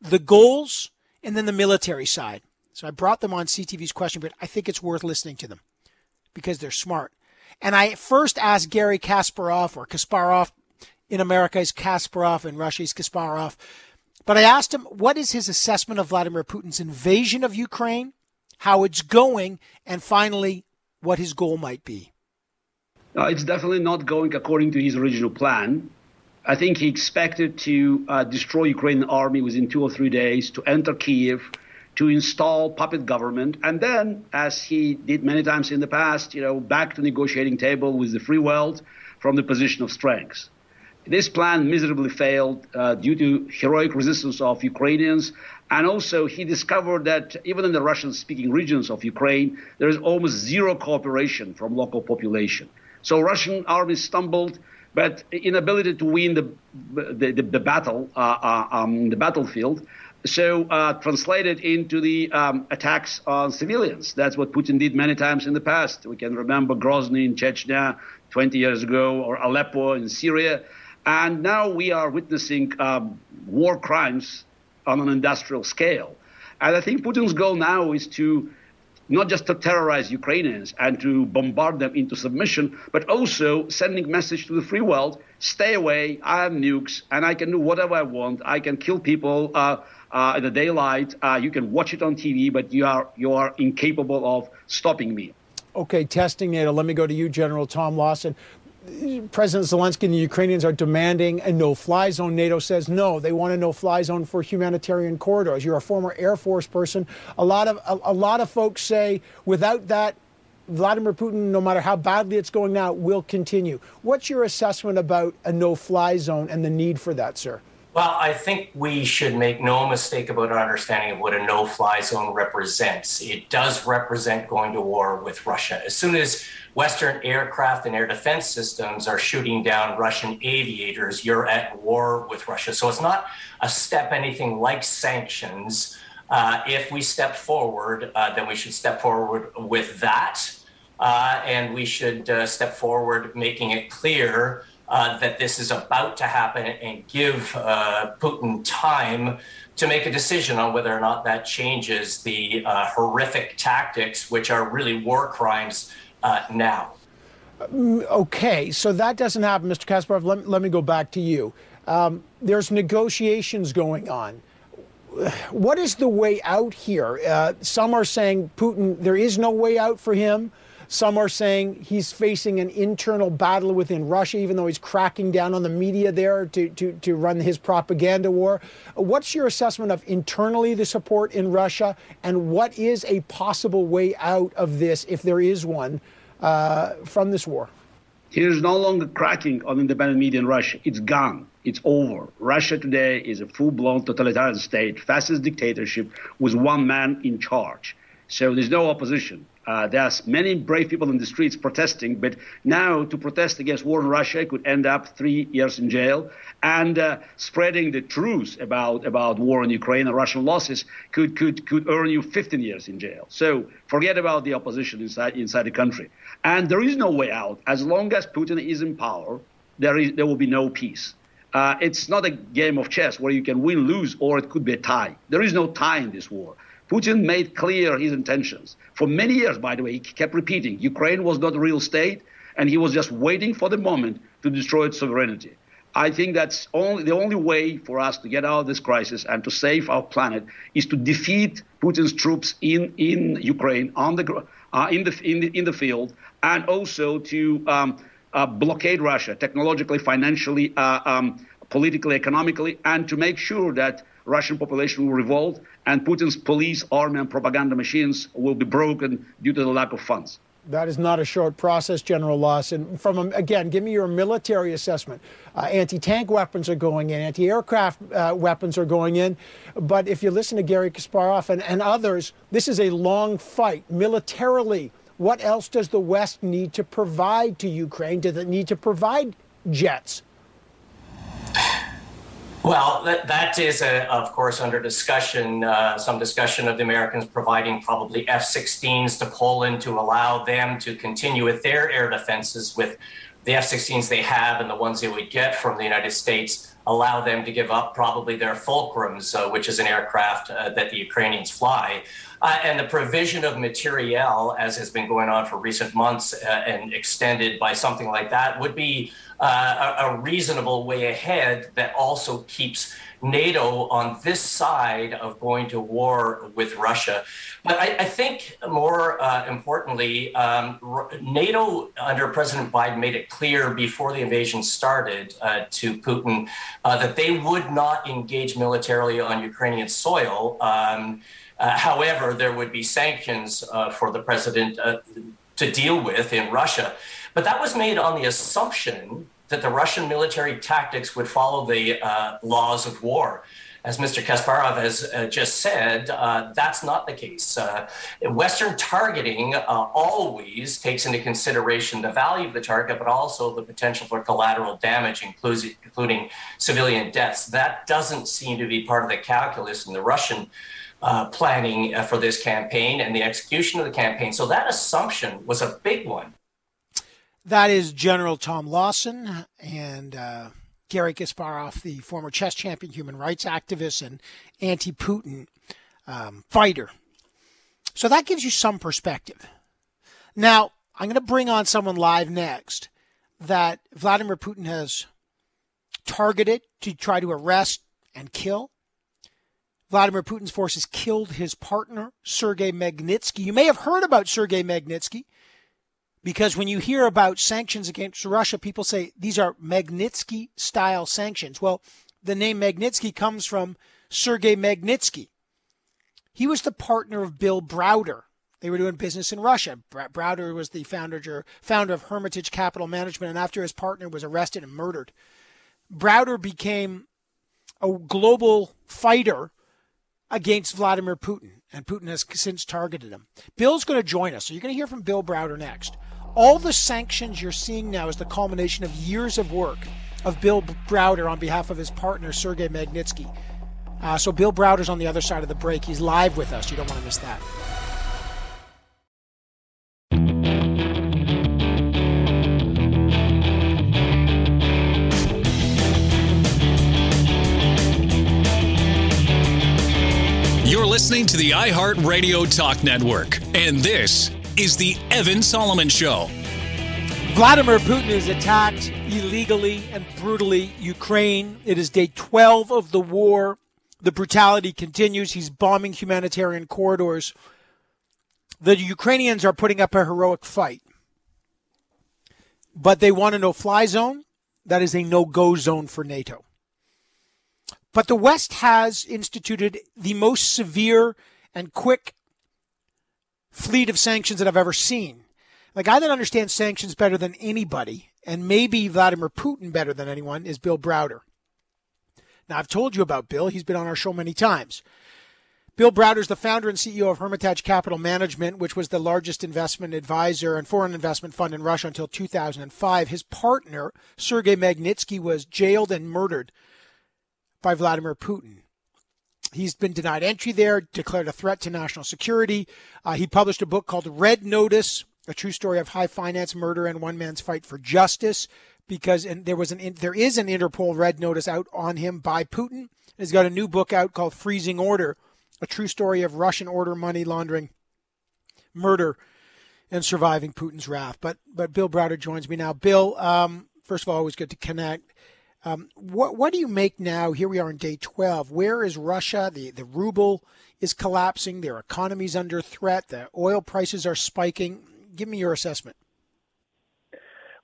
the goals, and then the military side. So I brought them on CTV's question, but I think it's worth listening to them because they're smart. And I first asked Garry Kasparov or Kasparov in America is Kasparov in Russia is Kasparov. But I asked him what is his assessment of Vladimir Putin's invasion of Ukraine, how it's going, and finally what his goal might be. Uh, it's definitely not going according to his original plan. I think he expected to uh, destroy Ukrainian army within two or three days, to enter Kiev, to install puppet government, and then, as he did many times in the past, you know, back to negotiating table with the free world from the position of strength. This plan miserably failed uh, due to heroic resistance of Ukrainians, and also he discovered that even in the Russian-speaking regions of Ukraine, there is almost zero cooperation from local population. So Russian army stumbled but inability to win the the, the, the battle, uh, uh, um, the battlefield. So uh, translated into the um, attacks on civilians. That's what Putin did many times in the past. We can remember Grozny in Chechnya 20 years ago, or Aleppo in Syria, and now we are witnessing um, war crimes on an industrial scale. And I think Putin's goal now is to not just to terrorize Ukrainians and to bombard them into submission, but also sending message to the free world: stay away. I have nukes, and I can do whatever I want. I can kill people uh, uh, in the daylight. Uh, you can watch it on TV, but you are you are incapable of stopping me. Okay, testing NATO. Let me go to you, General Tom Lawson. President Zelensky and the Ukrainians are demanding a no fly zone. NATO says no. They want a no fly zone for humanitarian corridors. You're a former Air Force person. A lot of a, a lot of folks say without that Vladimir Putin, no matter how badly it's going now, will continue. What's your assessment about a no fly zone and the need for that, sir? Well, I think we should make no mistake about our understanding of what a no fly zone represents. It does represent going to war with Russia. As soon as Western aircraft and air defense systems are shooting down Russian aviators, you're at war with Russia. So it's not a step anything like sanctions. Uh, if we step forward, uh, then we should step forward with that. Uh, and we should uh, step forward making it clear uh, that this is about to happen and give uh, Putin time to make a decision on whether or not that changes the uh, horrific tactics, which are really war crimes uh, now. Mm, okay, so that doesn't happen, Mr. Kasparov. Let, let me go back to you. Um, there's negotiations going on. What is the way out here? Uh, some are saying Putin, there is no way out for him. Some are saying he's facing an internal battle within Russia, even though he's cracking down on the media there to, to, to run his propaganda war. What's your assessment of internally the support in Russia, and what is a possible way out of this, if there is one, uh, from this war? He is no longer cracking on independent media in Russia. It's gone. It's over. Russia today is a full blown totalitarian state, fascist dictatorship with one man in charge. So there's no opposition. Uh, there's many brave people in the streets protesting, but now to protest against war in Russia could end up three years in jail, and uh, spreading the truth about about war in Ukraine and Russian losses could could could earn you 15 years in jail. So forget about the opposition inside inside the country, and there is no way out as long as Putin is in power. There is there will be no peace. Uh, it's not a game of chess where you can win, lose, or it could be a tie. There is no tie in this war. Putin made clear his intentions. For many years, by the way, he kept repeating Ukraine was not a real state, and he was just waiting for the moment to destroy its sovereignty. I think that's only the only way for us to get out of this crisis and to save our planet is to defeat Putin's troops in, in Ukraine on the uh, in the in the in the field, and also to um, uh, blockade Russia technologically, financially, uh, um, politically, economically, and to make sure that Russian population will revolt and Putin's police, army, and propaganda machines will be broken due to the lack of funds. That is not a short process, General Lawson. From um, again, give me your military assessment. Uh, anti-tank weapons are going in, anti-aircraft uh, weapons are going in. But if you listen to Garry Kasparov and, and others, this is a long fight militarily. What else does the West need to provide to Ukraine? Does it need to provide jets? Well, that, that is, a, of course, under discussion, uh, some discussion of the Americans providing probably F 16s to Poland to allow them to continue with their air defenses with the F 16s they have and the ones they would get from the United States, allow them to give up probably their Fulcrums, uh, which is an aircraft uh, that the Ukrainians fly. Uh, and the provision of materiel, as has been going on for recent months uh, and extended by something like that, would be uh, a, a, reasonable way ahead that also keeps NATO on this side of going to war with Russia. But I, I think more uh, importantly, um, NATO under President Biden made it clear before the invasion started uh, to Putin uh, that they would not engage militarily on Ukrainian soil. Um, uh, however, there would be sanctions uh, for the president to deal with in Russia. But that was made on the assumption that the Russian military tactics would follow the uh, laws of war. As Mr. Kasparov has uh, just said, uh, that's not the case. Uh, Western targeting uh, always takes into consideration the value of the target, but also the potential for collateral damage, including, including civilian deaths. That doesn't seem to be part of the calculus in the Russian uh, planning uh, for this campaign and the execution of the campaign. So that assumption was a big one. That is General Tom Lawson and uh, Garry Kasparov, the former chess champion, human rights activist, and anti Putin um, fighter. So that gives you some perspective. Now, I'm going to bring on someone live next that Vladimir Putin has targeted to try to arrest and kill. Vladimir Putin's forces killed his partner, Sergei Magnitsky. You may have heard about Sergei Magnitsky because when you hear about sanctions against Russia, people say these are Magnitsky style sanctions. Well, the name Magnitsky comes from Sergei Magnitsky. He was the partner of Bill Browder. They were doing business in Russia. Browder was the founder, founder of Hermitage Capital Management, and after his partner was arrested and murdered, Browder became a global fighter against Vladimir Putin, and Putin has since targeted him. Bill's going to join us, so you're going to hear from Bill Browder next. All the sanctions you're seeing now is the culmination of years of work of Bill Browder on behalf of his partner, Sergei Magnitsky. Uh, so Bill Browder's on the other side of the break. He's live with us. You don't want to miss that. Listening to the iHeartRadio Talk Network, and this is the Evan Solomon Show. Vladimir Putin has attacked illegally and brutally Ukraine. It is day 12 of the war. The brutality continues. He's bombing humanitarian corridors. The Ukrainians are putting up a heroic fight. But they want a no fly zone. That is a no go zone for NATO. But the West has instituted the most severe and quick fleet of sanctions that I've ever seen. Like, I that understands sanctions better than anybody, and maybe Vladimir Putin better than anyone, is Bill Browder. Now, I've told you about Bill. He's been on our show many times. Bill Browder is the founder and CEO of Hermitage Capital Management, which was the largest investment advisor and foreign investment fund in Russia until 2005. His partner, Sergei Magnitsky, was jailed and murdered by Vladimir Putin. He's been denied entry there, declared a threat to national security. Uh, he published a book called Red Notice, a true story of high finance murder and one man's fight for justice. Because and there was an there is an Interpol red notice out on him by Putin. He's got a new book out called Freezing Order, a true story of Russian order money laundering, murder, and surviving Putin's wrath. But but Bill Browder joins me now. Bill, um, first of all, always good to connect. Um, what what do you make now? Here we are in day twelve. Where is Russia? The the ruble is collapsing. Their economy's under threat. The oil prices are spiking. Give me your assessment.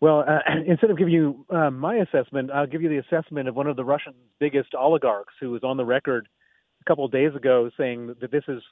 Well, uh, instead of giving you uh, my assessment, I'll give you the assessment of one of the Russian biggest oligarchs who was on the record a couple of days ago saying that this is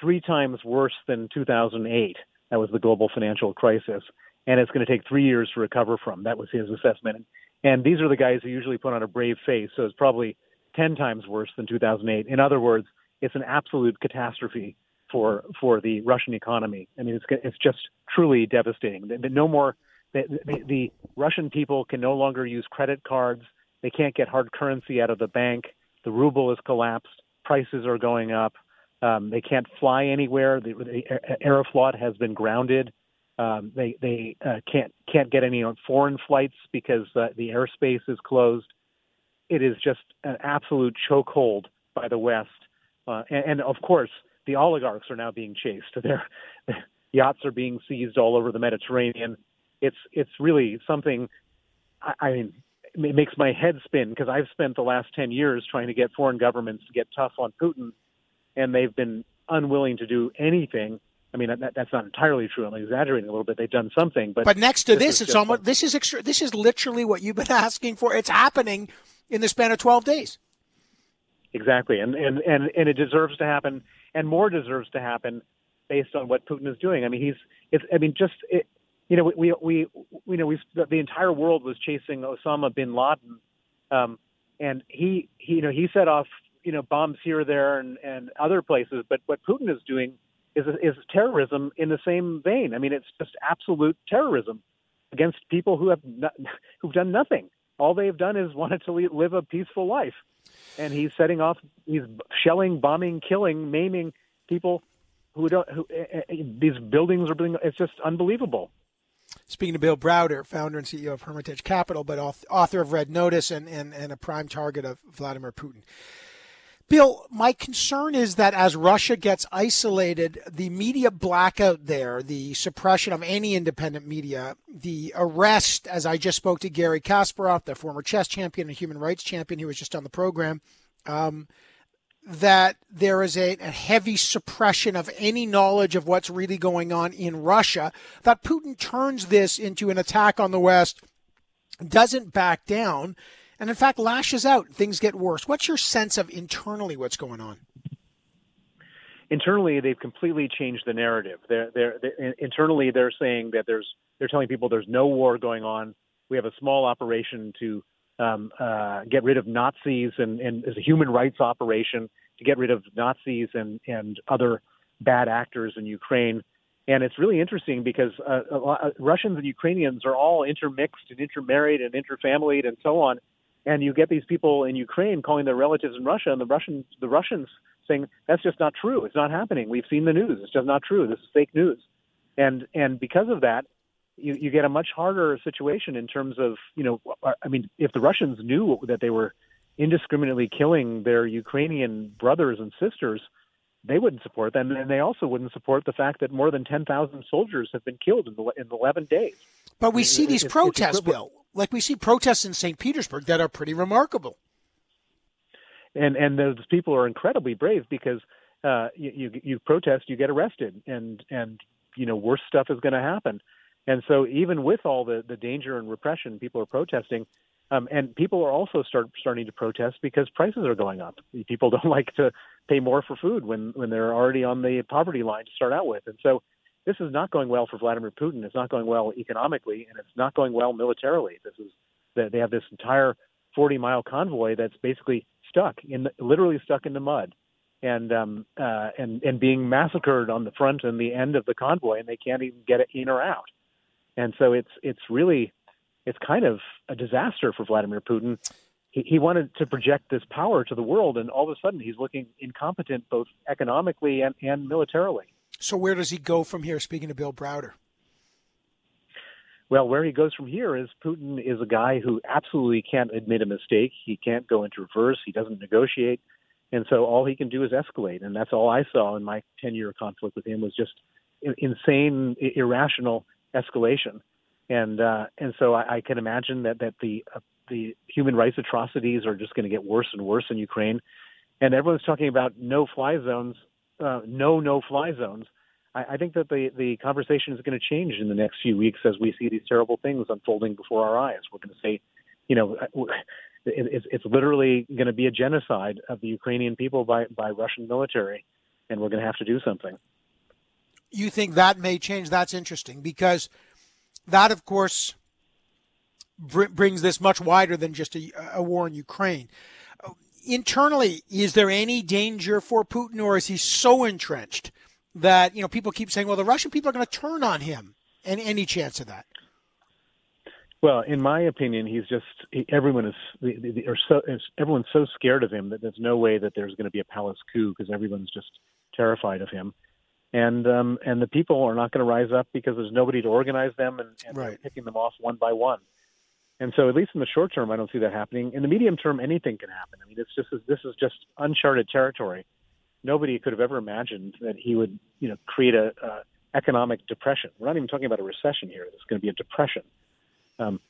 three times worse than 2008. That was the global financial crisis, and it's going to take three years to recover from. That was his assessment. And these are the guys who usually put on a brave face, so it's probably 10 times worse than 2008. In other words, it's an absolute catastrophe for for the Russian economy. I mean, it's it's just truly devastating. No more the, the, the Russian people can no longer use credit cards. They can't get hard currency out of the bank. The ruble has collapsed. Prices are going up. Um, they can't fly anywhere. The, the Aeroflot has been grounded. Um, they they uh, can't can't get any on foreign flights because uh, the airspace is closed. It is just an absolute chokehold by the West, uh, and, and of course the oligarchs are now being chased. Their yachts are being seized all over the Mediterranean it's it's really something. I, I mean, it makes my head spin because I've spent the last ten years trying to get foreign governments to get tough on Putin, and they've been unwilling to do anything. I mean, that, that's not entirely true. I'm exaggerating a little bit. They've done something, but but next to this, this it's almost this is extra, this is literally what you've been asking for. It's happening in the span of 12 days. Exactly, and and and and it deserves to happen, and more deserves to happen based on what Putin is doing. I mean, he's it's. I mean, just it, you know, we we, we you know we the entire world was chasing Osama bin Laden, um, and he, he you know he set off you know bombs here, there, and and other places. But what Putin is doing is is terrorism in the same vein. I mean, it's just absolute terrorism against people who have who've done nothing. All they have done is wanted to live a peaceful life, and he's setting off. He's shelling, bombing, killing, maiming people who don't. Who, uh, these buildings are being. It's just unbelievable. Speaking to Bill Browder, founder and CEO of Hermitage Capital, but author of Red Notice and, and, and a prime target of Vladimir Putin. Bill, my concern is that as Russia gets isolated, the media blackout there, the suppression of any independent media, the arrest, as I just spoke to Garry Kasparov, the former chess champion and human rights champion who was just on the program, um, that there is a, a, heavy suppression of any knowledge of what's really going on in Russia, that Putin turns this into an attack on the West, doesn't back down, and in fact lashes out. Things get worse. What's your sense of internally what's going on? Internally, they've completely changed the narrative. They're, they're, they're, internally, they're saying that there's they're telling people there's no war going on. We have a small operation to um, uh, get rid of Nazis and, and as a human rights operation to get rid of Nazis and, and other bad actors in Ukraine. And it's really interesting because uh, lot, Russians and Ukrainians are all intermixed and intermarried and interfamilied and so on. And you get these people in Ukraine calling their relatives in Russia, and the Russians, the Russians saying that's just not true. It's not happening. We've seen the news. It's just not true. This is fake news. And and because of that, you, you get a much harder situation in terms of you know uh, I mean if the Russians knew that they were indiscriminately killing their Ukrainian brothers and sisters, they wouldn't support them, and they also wouldn't support the fact that more than 10,000 soldiers have been killed in, the, in 11 days. But we see these protests, Bill. Like we see protests in St. Petersburg that are pretty remarkable. And and those people are incredibly brave because uh, you, you you protest, you get arrested, and and you know worse stuff is going to happen. And so, even with all the, the danger and repression, people are protesting. Um, and people are also start starting to protest because prices are going up. People don't like to pay more for food when when they're already on the poverty line to start out with. And so, this is not going well for Vladimir Putin. It's not going well economically, and it's not going well militarily. This is they have this entire 40 mile convoy that's basically stuck in literally stuck in the mud. and um, uh, and and being massacred on the front and the end of the convoy, and they can't even get it in or out. And so it's it's really it's kind of a disaster for Vladimir Putin. He, he wanted to project this power to the world, and all of a sudden he's looking incompetent both economically and, and militarily. So where does he go from here? Speaking of Bill Browder. Well, where he goes from here is Putin is a guy who absolutely can't admit a mistake. He can't go into reverse. He doesn't negotiate. And so all he can do is escalate. And that's all I saw in my 10 year conflict with him was just insane, irrational escalation. And, uh, and so I, I can imagine that, that the, uh, the human rights atrocities are just going to get worse and worse in Ukraine. And everyone's talking about no fly zones, uh, no no fly zones. I, I think that the the conversation is going to change in the next few weeks as we see these terrible things unfolding before our eyes. We're going to say, you know, uh, it's, it's literally going to be a genocide of the Ukrainian people by by Russian military, and we're going to have to do something. You think that may change? That's interesting because that, of course, br- brings this much wider than just a, a war in Ukraine internally, is there any danger for Putin, or is he so entrenched that you know people keep saying, well, the Russian people are going to turn on him? Any any chance of that? Well, in my opinion, he's just he, everyone is or so everyone's so scared of him that there's no way that there's going to be a palace coup because everyone's just terrified of him, and um, and the people are not going to rise up because there's nobody to organize them and, and right. picking them off one by one. And so, at least in the short term, I don't see that happening. In the medium term, anything can happen. I mean, it's just this is just uncharted territory. Nobody could have ever imagined that he would, you know, create a, a economic depression. We're not even talking about a recession here. It's going to be a depression. Um,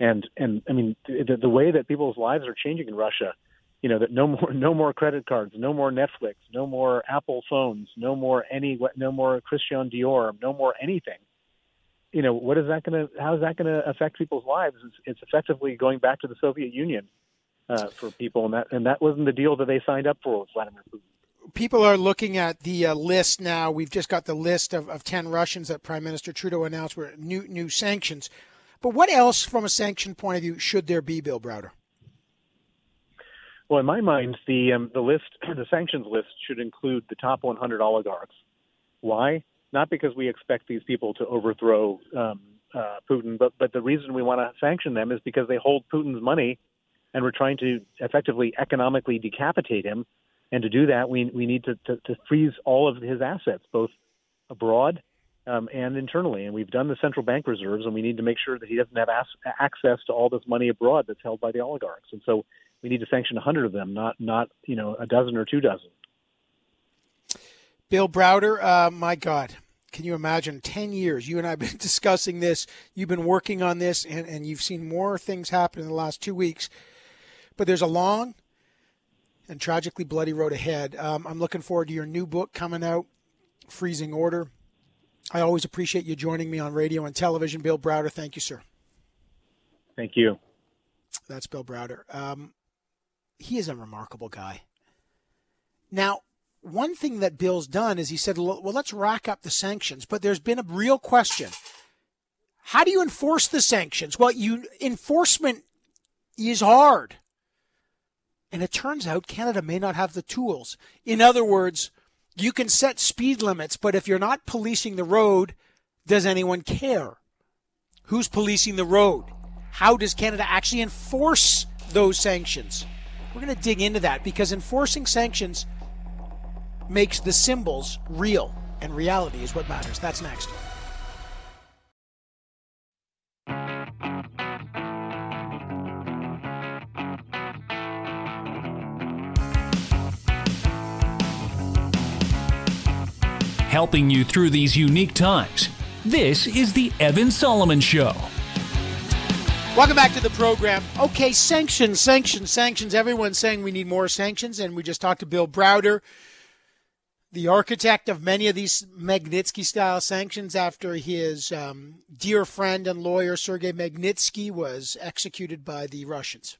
and and I mean, the, the way that people's lives are changing in Russia, you know, that no more no more credit cards, no more Netflix, no more Apple phones, no more any what no more Christian Dior, no more anything you know, what is that going to? How is that going to affect people's lives? It's, it's effectively going back to the Soviet Union uh, for people, and that and that wasn't the deal that they signed up for with Vladimir Putin. People are looking at the uh, list now. We've just got the list of, of ten Russians that Prime Minister Trudeau announced were new new sanctions. But what else, from a sanction point of view, should there be, Bill Browder? Well, in my mind, the um, the list, the sanctions list, should include the top 100 oligarchs. Why? Not because we expect these people to overthrow um, uh, Putin, but but the reason we want to sanction them is because they hold Putin's money, and we're trying to effectively economically decapitate him. And to do that, we we need to, to, to freeze all of his assets, both abroad um, and internally. And we've done the central bank reserves, and we need to make sure that he doesn't have as- access to all this money abroad that's held by the oligarchs. And so we need to sanction a hundred of them, not not you know a dozen or two dozen. Bill Browder, uh, my God, can you imagine 10 years? You and I have been discussing this. You've been working on this, and, and you've seen more things happen in the last two weeks. But there's a long and tragically bloody road ahead. Um, I'm looking forward to your new book coming out, Freezing Order. I always appreciate you joining me on radio and television. Bill Browder, thank you, sir. Thank you. That's Bill Browder. Um, he is a remarkable guy. Now, one thing that Bill's done is he said, well, let's rack up the sanctions. But there's been a real question. How do you enforce the sanctions? Well, you enforcement is hard. And it turns out Canada may not have the tools. In other words, you can set speed limits, but if you're not policing the road, does anyone care? Who's policing the road? How does Canada actually enforce those sanctions? We're going to dig into that because enforcing sanctions – makes the symbols real, and reality is what matters. That's next. Helping you through these unique times. This is the Evan Solomon Show. Welcome back to the program. Okay, sanctions, sanctions, sanctions. Everyone's saying we need more sanctions, and we just talked to Bill Browder, the architect of many of these Magnitsky style sanctions after his um, dear friend and lawyer Sergei Magnitsky was executed by the Russians,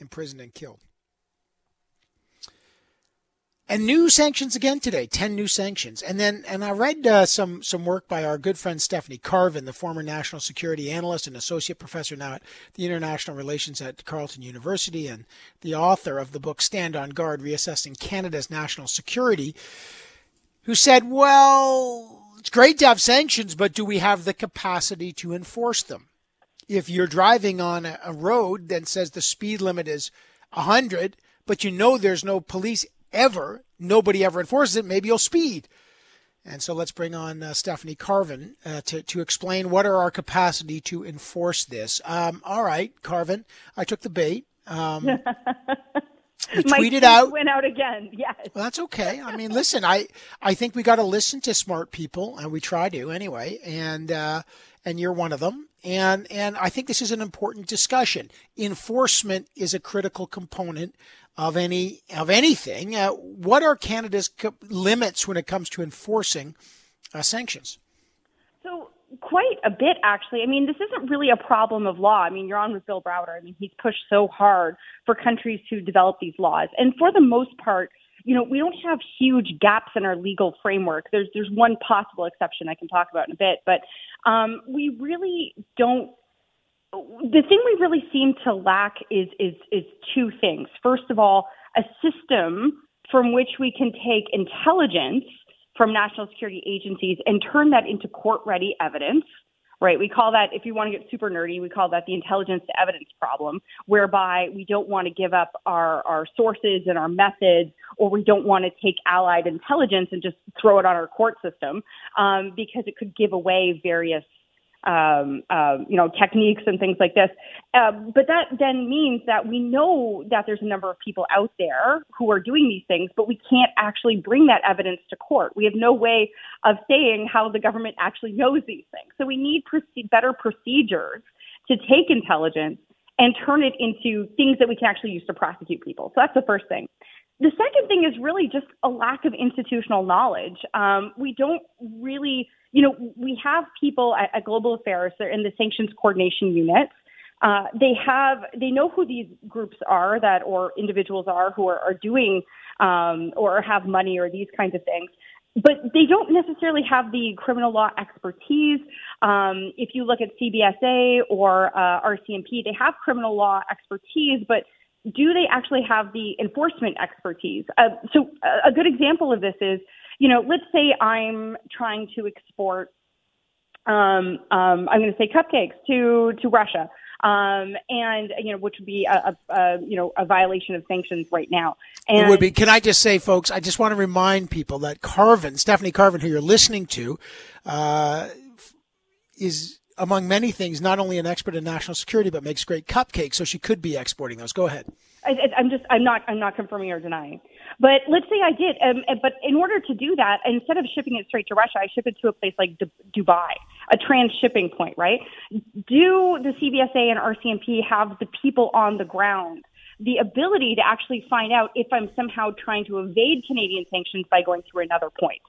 imprisoned and killed. And new sanctions again today, 10 new sanctions. And then, and I read uh, some, some work by our good friend Stephanie Carvin, the former national security analyst and associate professor now at the international relations at Carleton University and the author of the book Stand on Guard, Reassessing Canada's National Security, who said, well, it's great to have sanctions, but do we have the capacity to enforce them? If you're driving on a, road that says the speed limit is 100, but you know there's no police ever, nobody ever enforces it, maybe you'll speed. And so let's bring on uh, Stephanie Carvin uh, to, to explain what are our capacity to enforce this. Um, all right, Carvin, I took the bait. Um, you tweeted out. Went out again. Yes. Well, that's okay. I mean, listen, I I think we got to listen to smart people, and we try to anyway. And uh, and you're one of them. And and I think this is an important discussion. Enforcement is a critical component of any of anything. Uh, what are Canada's limits when it comes to enforcing uh, sanctions? So quite a bit, actually. I mean, this isn't really a problem of law. I mean, you're on with Bill Browder. I mean, he's pushed so hard for countries to develop these laws, and for the most part. You know, we don't have huge gaps in our legal framework. There's there's one possible exception I can talk about in a bit, but um, we really don't the thing we really seem to lack is is is two things. First of all, a system from which we can take intelligence from national security agencies and turn that into court ready evidence. Right. We call that, if you want to get super nerdy, we call that the intelligence to evidence problem, whereby we don't want to give up our, our sources and our methods, or we don't want to take allied intelligence and just throw it on our court system um, because it could give away various um, uh, you know, techniques and things like this. Uh, but that then means that we know that there's a number of people out there who are doing these things, but we can't actually bring that evidence to court. We have no way of saying how the government actually knows these things. So we need proce- better procedures to take intelligence and turn it into things that we can actually use to prosecute people. So that's the first thing. The second thing is really just a lack of institutional knowledge. Um, we don't really you know, we have people at, at Global Affairs, they're in the sanctions coordination unit. Uh, they have, they know who these groups are that, or individuals are who are, are doing um, or have money or these kinds of things but they don't necessarily have the criminal law expertise. Um, if you look at CBSA or uh, RCMP, they have criminal law expertise, but do they actually have the enforcement expertise? Uh, so, a good example of this is you know, let's say I'm trying to export, um, um, I'm going to say cupcakes to to Russia, um, and you know, which would be a, a, a, you know a violation of sanctions right now. And it would be. Can I just say, folks? I just want to remind people that Carvin, Stephanie Carvin, who you're listening to, uh, is among many things not only an expert in national security but makes great cupcakes. So she could be exporting those. Go ahead. I, I'm just. I'm not. I'm not confirming or denying. But let's say I did. Um, but in order to do that, instead of shipping it straight to Russia, I ship it to a place like D- Dubai, a trans-shipping point, right? Do the CBSA and RCMP have the people on the ground? the ability to actually find out if I'm somehow trying to evade Canadian sanctions by going through another point.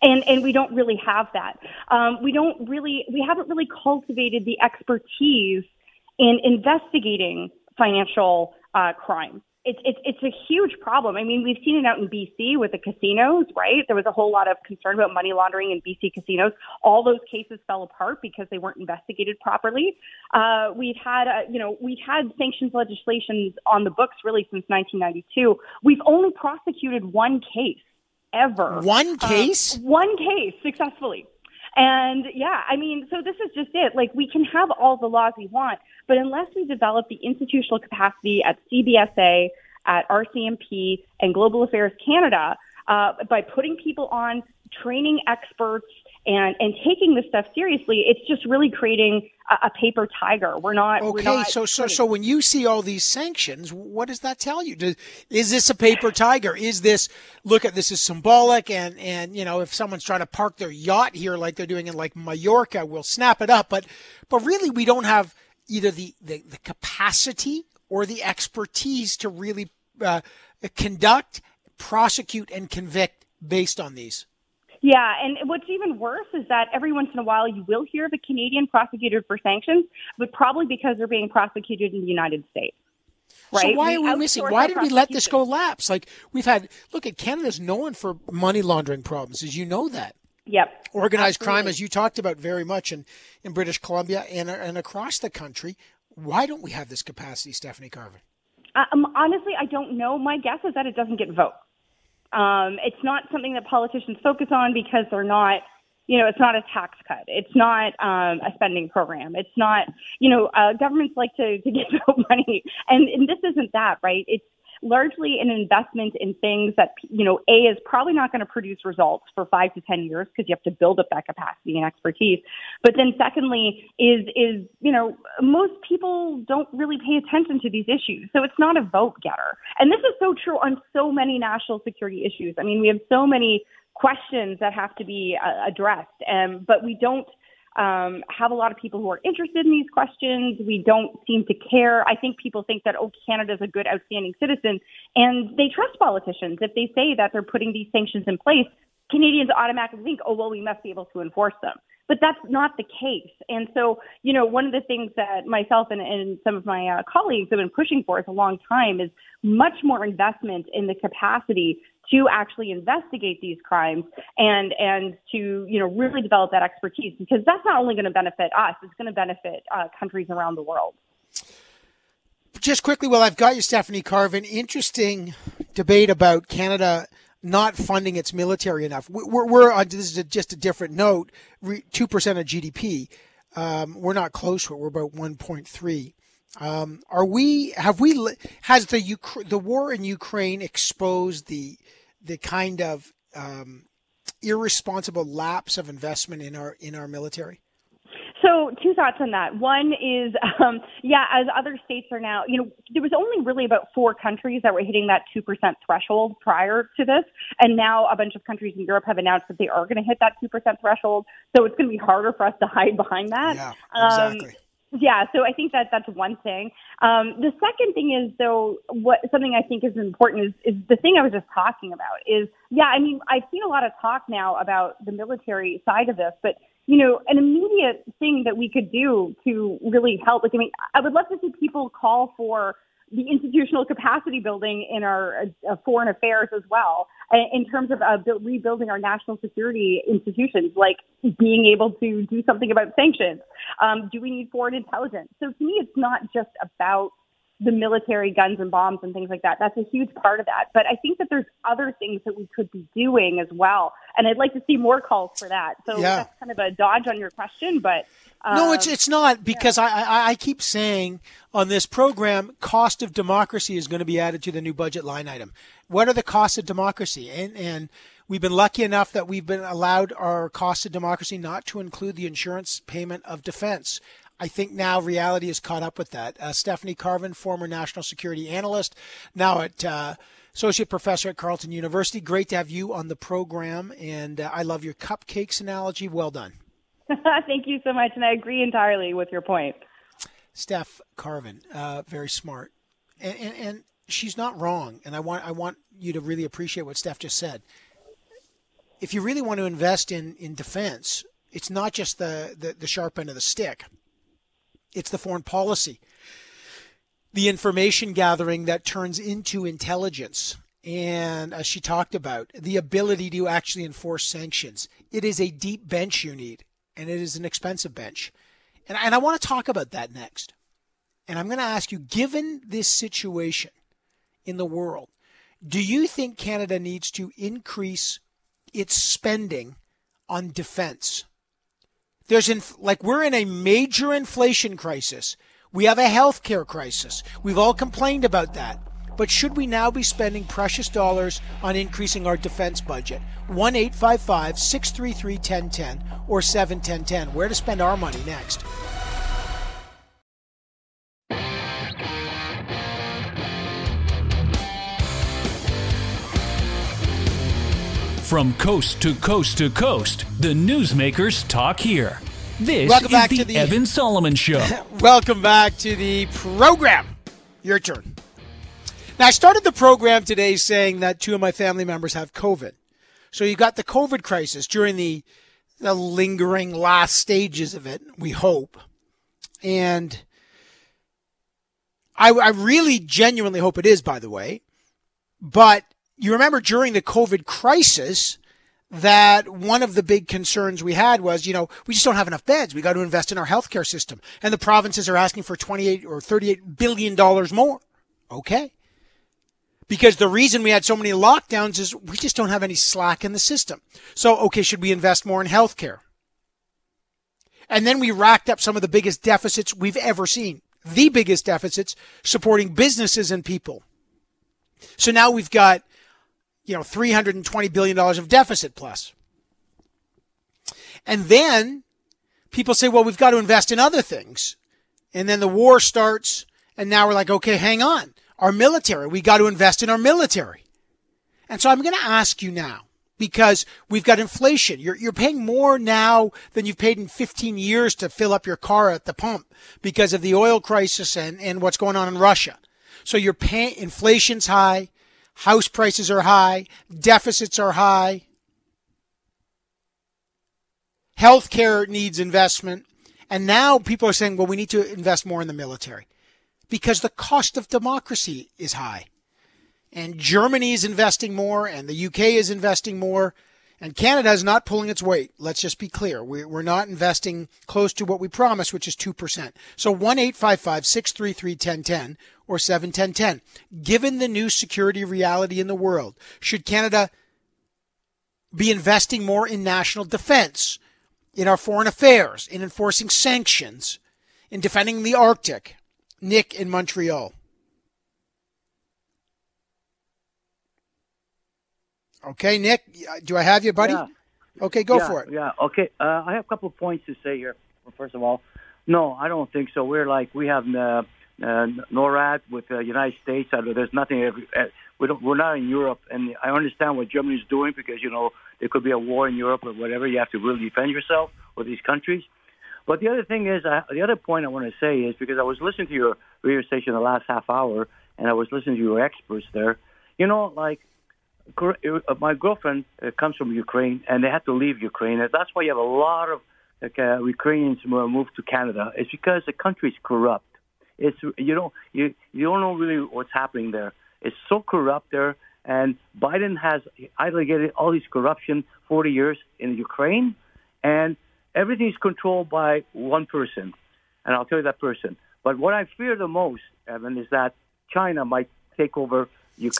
And, and we don't really have that. Um, we don't really, we haven't really cultivated the expertise in investigating financial uh, crime it's it's it's a huge problem. I mean, we've seen it out in BC with the casinos, right? There was a whole lot of concern about money laundering in BC casinos. All those cases fell apart because they weren't investigated properly. Uh, we've had, uh, you know, we've had sanctions legislations on the books really since 1992. We've only prosecuted one case ever. One uh, case. One case successfully. And yeah, I mean, so this is just it. Like we can have all the laws we want, but unless we develop the institutional capacity at CBSA, at RCMP, and Global Affairs Canada, uh, by putting people on, training experts, and and taking this stuff seriously, it's just really creating a, a paper tiger. We're not. Okay, we're not so so so when you see all these sanctions, what does that tell you? Does, is this a paper tiger? Is this look at this is symbolic? And and you know if someone's trying to park their yacht here like they're doing in like Mallorca, we'll snap it up. But but really, we don't have either the the, the capacity or the expertise to really uh, conduct, prosecute, and convict based on these. Yeah, and what's even worse is that every once in a while you will hear of a Canadian prosecuted for sanctions, but probably because they're being prosecuted in the United States. Right? So why We are we missing? Why did we let this go lapse? Like we've had. Look at Canada's known for money laundering problems, as you know that. Yep. Organized crime, as you talked about very much in, in British Columbia and, and across the country. Why don't we have this capacity, Stephanie Carvin? Um, honestly, I don't know. My guess is that it doesn't get votes. Um, it's not something that politicians focus on because they're not, you know, it's not a tax cut. It's not um, a spending program. It's not, you know, uh, governments like to, to give out money, and, and this isn't that, right? It's largely an investment in things that, you know, A is probably not going to produce results for five to 10 years because you have to build up that capacity and expertise. But then secondly is, is, you know, most people don't really pay attention to these issues. So it's not a vote getter. And this is so true on so many national security issues. I mean, we have so many questions that have to be uh, addressed, um, but we don't um, have a lot of people who are interested in these questions. We don't seem to care. I think people think that, oh, Canada's a good, outstanding citizen, and they trust politicians. If they say that they're putting these sanctions in place, Canadians automatically think, oh, well, we must be able to enforce them. But that's not the case. And so, you know, one of the things that myself and, and some of my uh, colleagues have been pushing for for a long time is much more investment in the capacity to actually investigate these crimes and and to you know really develop that expertise because that's not only going to benefit us it's going to benefit uh, countries around the world Just quickly, well, I've got you, Stephanie Carvin. Interesting debate about Canada not funding its military enough. We- We're, we're on, this is a, just a different note, two percent of GDP. Um, we're not close to it. We're about one point three. Um, are we? Have we? Has the Uk- the war in Ukraine exposed the the kind of um, irresponsible lapse of investment in our in our military? So, two thoughts on that. One is, um, yeah, as other states are now, you know, there was only really about four countries that were hitting that 2% threshold prior to this. And now a bunch of countries in Europe have announced that they are going to hit that 2% threshold. So it's going to be harder for us to hide behind that. Yeah, Um, exactly. Yeah, so I think that that's one thing. Um, the second thing is, though, what something I think is important is, is the thing I was just talking about. Is yeah, I mean, I've seen a lot of talk now about the military side of this, but you know, an immediate thing that we could do to really help. Like, I mean, I would love to see people call for the institutional capacity building in our uh, foreign affairs as well, in terms of uh, build, rebuilding our national security institutions, like being able to do something about sanctions. Um, do we need foreign intelligence? So to me, it's not just about the military guns and bombs and things like that. That's a huge part of that. But I think that there's other things that we could be doing as well. And I'd like to see more calls for that. So Yeah. that's kind of a dodge on your question, but um, No, it's it's not because I, I I keep saying on this program, cost of democracy is going to be added to the new budget line item. What are the costs of democracy? And and we've been lucky enough that we've been allowed our cost of democracy not to include the insurance payment of defense. I think now reality has caught up with that. Uh, Stephanie Carvin, former national security analyst, now at uh, associate professor at Carleton University. Great to have you on the program, and uh, I love your cupcakes analogy. Well done. thank you so much. And I agree entirely with your point. Steph Carvin, uh, very smart, and, and and she's not wrong. And I want I want you to really appreciate what Steph just said. If you really want to invest in in defense, it's not just the the, the sharp end of the stick. It's the foreign policy, the information gathering that turns into intelligence. And as she talked about, the ability to actually enforce sanctions. It is a deep bench you need, and it is an expensive bench. And, and I want to talk about that next. And I'm going to ask you, given this situation in the world, do you think Canada needs to increase its spending on defense? There's inf- like we're in a major inflation crisis. We have a healthcare crisis. We've all complained about that. But should we now be spending precious dollars on increasing our defense budget? 1 855 633 1010 or 71010. Where to spend our money next? From coast to coast to coast, the newsmakers talk here. This Welcome is back the, to the- Evan Solomon Show. Welcome back to the program. Your turn. Now, I started the program today saying that two of my family members have COVID. So you got the COVID crisis during the, the lingering last stages of it, we hope. And I, I really genuinely hope it is, by the way. But you remember during the COVID crisis that one of the big concerns we had was, you know, we just don't have enough beds. We got to invest in our healthcare system. And the provinces are asking for 28 or 38 billion dollars more. Okay. Because the reason we had so many lockdowns is we just don't have any slack in the system. So, okay, should we invest more in healthcare? And then we racked up some of the biggest deficits we've ever seen. The biggest deficits supporting businesses and people. So now we've got, you know, $320 billion of deficit plus. And then people say, well, we've got to invest in other things. And then the war starts. And now we're like, okay, hang on. Our military, we got to invest in our military. And so I'm going to ask you now, because we've got inflation. You're, you're paying more now than you've paid in 15 years to fill up your car at the pump because of the oil crisis and, and what's going on in Russia. So you're paying, inflation's high, house prices are high, deficits are high, healthcare needs investment. And now people are saying, well, we need to invest more in the military because the cost of democracy is high. And Germany is investing more, and the UK is investing more, and Canada is not pulling its weight. Let's just be clear. We're not investing close to what we promised, which is 2%. So 1 855 633 1010 or 71010. Given the new security reality in the world, should Canada be investing more in national defense, in our foreign affairs, in enforcing sanctions, in defending the Arctic? Nick in Montreal. Okay, Nick, do I have you, buddy? Yeah. Okay, go yeah, for it. Yeah, okay. Uh, I have a couple of points to say here. First of all, no, I don't think so. We're like we have uh, uh, NORAD with the United States. I, There's nothing. Every, uh, we don't, we're not in Europe, and I understand what Germany is doing because you know there could be a war in Europe or whatever. You have to really defend yourself or these countries. But the other thing is, uh, the other point I want to say is because I was listening to your radio station the last half hour, and I was listening to your experts there. You know, like uh, my girlfriend comes from Ukraine, and they had to leave Ukraine. That's why you have a lot of like, uh, Ukrainians move to Canada. It's because the country is corrupt. It's you know you you don't know really what's happening there. It's so corrupt there, and Biden has delegated all this corruption 40 years in Ukraine, and everything is controlled by one person, and I'll tell you that person. But what I fear the most, Evan, is that China might take over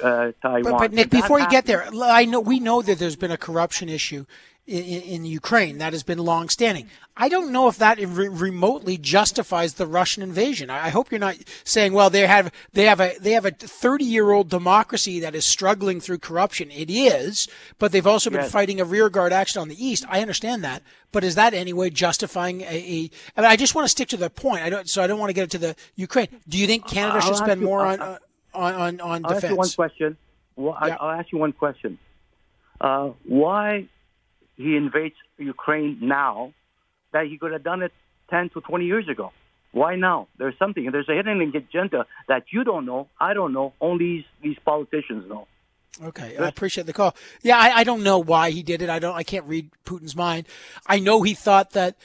uh, Taiwan. But, but Nick, before you get there, I know we know that there's been a corruption issue in, in Ukraine that has been long-standing. I don't know if that re- remotely justifies the Russian invasion. I, I, hope you're not saying, well, they have they have a they have a 30-year-old democracy that is struggling through corruption. It is, but they've also been yes. fighting a rearguard action on the east. I understand that, but is that anyway justifying a? a I, mean, I just want to stick to the point. I don't, so I don't want to get into the Ukraine. Do you think Canada I'll should spend you, more on? Uh, on on, on I'll defense. ask you one question. Well, yeah. I'll ask you one question. Uh, why he invades Ukraine now that he could have done it 10 to 20 years ago? Why now? There's something. There's a hidden agenda that you don't know, I don't know, only these, these politicians know. Okay, I appreciate the call. Yeah, I, I don't know why he did it. I don't. I can't read Putin's mind. I know he thought that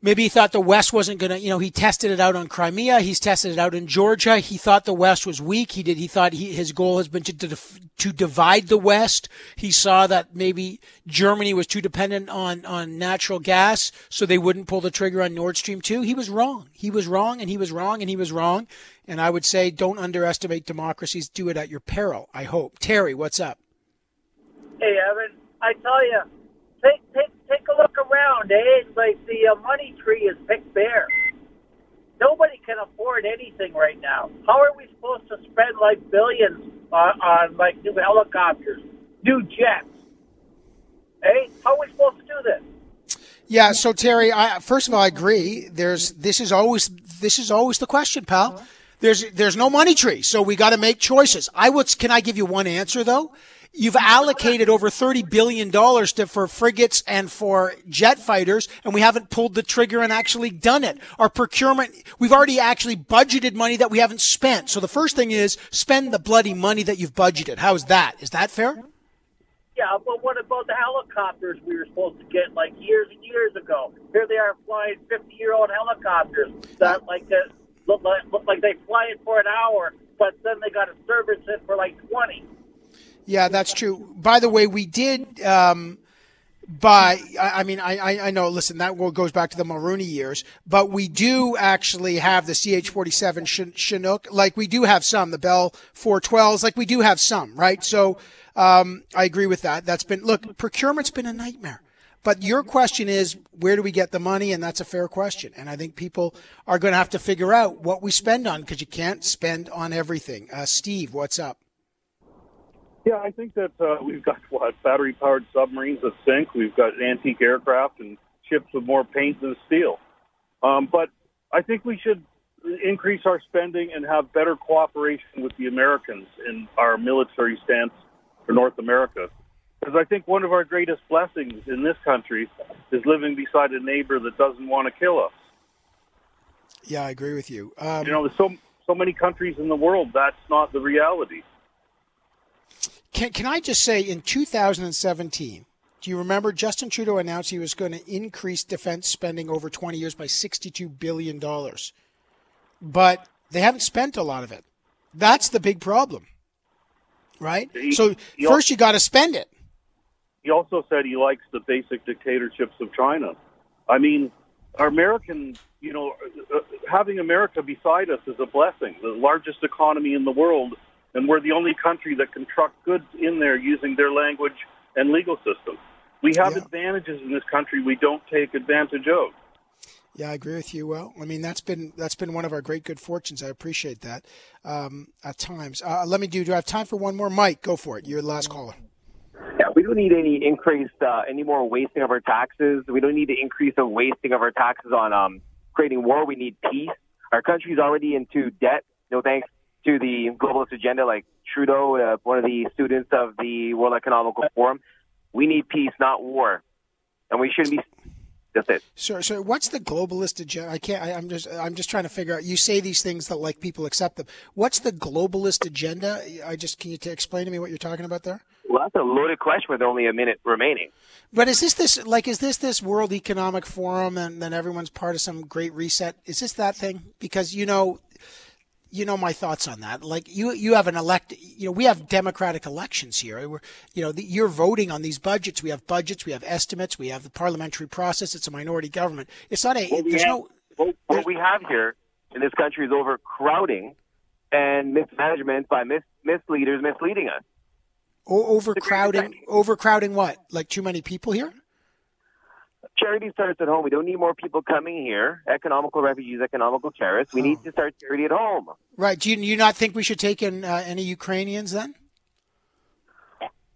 Maybe he thought the West wasn't going to, you know, he tested it out on Crimea. He's tested it out in Georgia. He thought the West was weak. He did. He thought he, his goal has been to, to, to divide the West. He saw that maybe Germany was too dependent on, on natural gas, so they wouldn't pull the trigger on Nord Stream 2. He was wrong. He was wrong and he was wrong and he was wrong. And I would say don't underestimate democracies. Do it at your peril, I hope. Terry, what's up? Hey, Evan, I tell you, take, take take a look around, eh? It's like the uh, money tree is picked bare. Nobody can afford anything right now. How are we supposed to spend like billions on, on like new helicopters, new jets? Hey, how are we supposed to do this? Yeah. So Terry, I, first of all, I agree. There's this is always this is always the question, pal. Uh-huh. There's there's no money tree, so we got to make choices. I would. Can I give you one answer though? You've allocated over $30 billion to, for frigates and for jet fighters, and we haven't pulled the trigger and actually done it. Our procurement, we've already actually budgeted money that we haven't spent. So the first thing is spend the bloody money that you've budgeted. How is that? Is that fair? Yeah, but what about the helicopters we were supposed to get like years and years ago? Here they are flying 50 year old helicopters that like that look like, look like they fly it for an hour, but then they got to service it for like 20. Yeah, that's true. By the way, we did. Um, I, mean I, I know listen that goes back to the Mulroney years, but we do actually have the CH47 Chinook, like we do have some the Bell 412s, like we do have some, right? So um, I agree with that. That's been look procurement's been a nightmare. But your question is, where do we get the money? And that's a fair question. And I think people are going to have to figure out what we spend on because you can't spend on everything. Uh, Steve, what's up? Yeah, I think that uh, we've got what battery powered submarines that sink. We've got antique aircraft and ships with more paint than steel. Um, but I think we should increase our spending and have better cooperation with the Americans in our military stance for North America. Because I think one of our greatest blessings in this country is living beside a neighbor that doesn't want to kill us. Yeah, I agree with you. Um, you know, there's so so many countries in the world that's not the reality. Can Can I just say, in 2017, do you remember Justin Trudeau announced he was going to increase defense spending over 20 years by 62 billion dollars, but they haven't spent a lot of it. That's the big problem, right? He, so he first, also, you got to spend it. He also said he likes the basic dictatorships of China. I mean, our American, you know, uh, having America beside us is a blessing. The largest economy in the world, and we're the only country that can truck goods in there using their language and legal system. We have Yeah. advantages in this country we don't take advantage of. Yeah, I agree with you. Well, I mean that's been that's been one of our great good fortunes. I appreciate that um, at times. Uh, let me do. Do I have time for one more? Mike, go for it. You're the last caller. Yeah, we don't need any increased, uh, any more wasting of our taxes. We don't need to increase the wasting of our taxes on um, creating war. We need peace. Our country's already into debt. No thanks to the globalist agenda, like Trudeau, uh, one of the students of the World Economic Forum. We need peace, not war, and we shouldn't be. That's it. So, so what's the globalist agenda? I can't. I, I'm just. I'm just trying to figure out. You say these things that like people accept them. What's the globalist agenda? I just can you t- explain to me what you're talking about there? Well, that's a loaded question with only a minute remaining. But is this this like is this this World Economic Forum and then everyone's part of some great reset? Is this that thing? Because you know, you know my thoughts on that. Like you you have an elect, you know, we have democratic elections here. We're, you know, the, you're voting on these budgets. We have budgets. We have estimates. We have the parliamentary process. It's a minority government. It's not a. What we there's have, no. what, what we have here in this country is overcrowding and mismanagement by mis- misleaders misleading us. o- Overcrowding, overcrowding. What? Like too many people here? Charity starts at home. We don't need more people coming here. Economical refugees, economical terrorists. We need to start charity at home. Right. Do you, you not think we should take in uh, any Ukrainians then?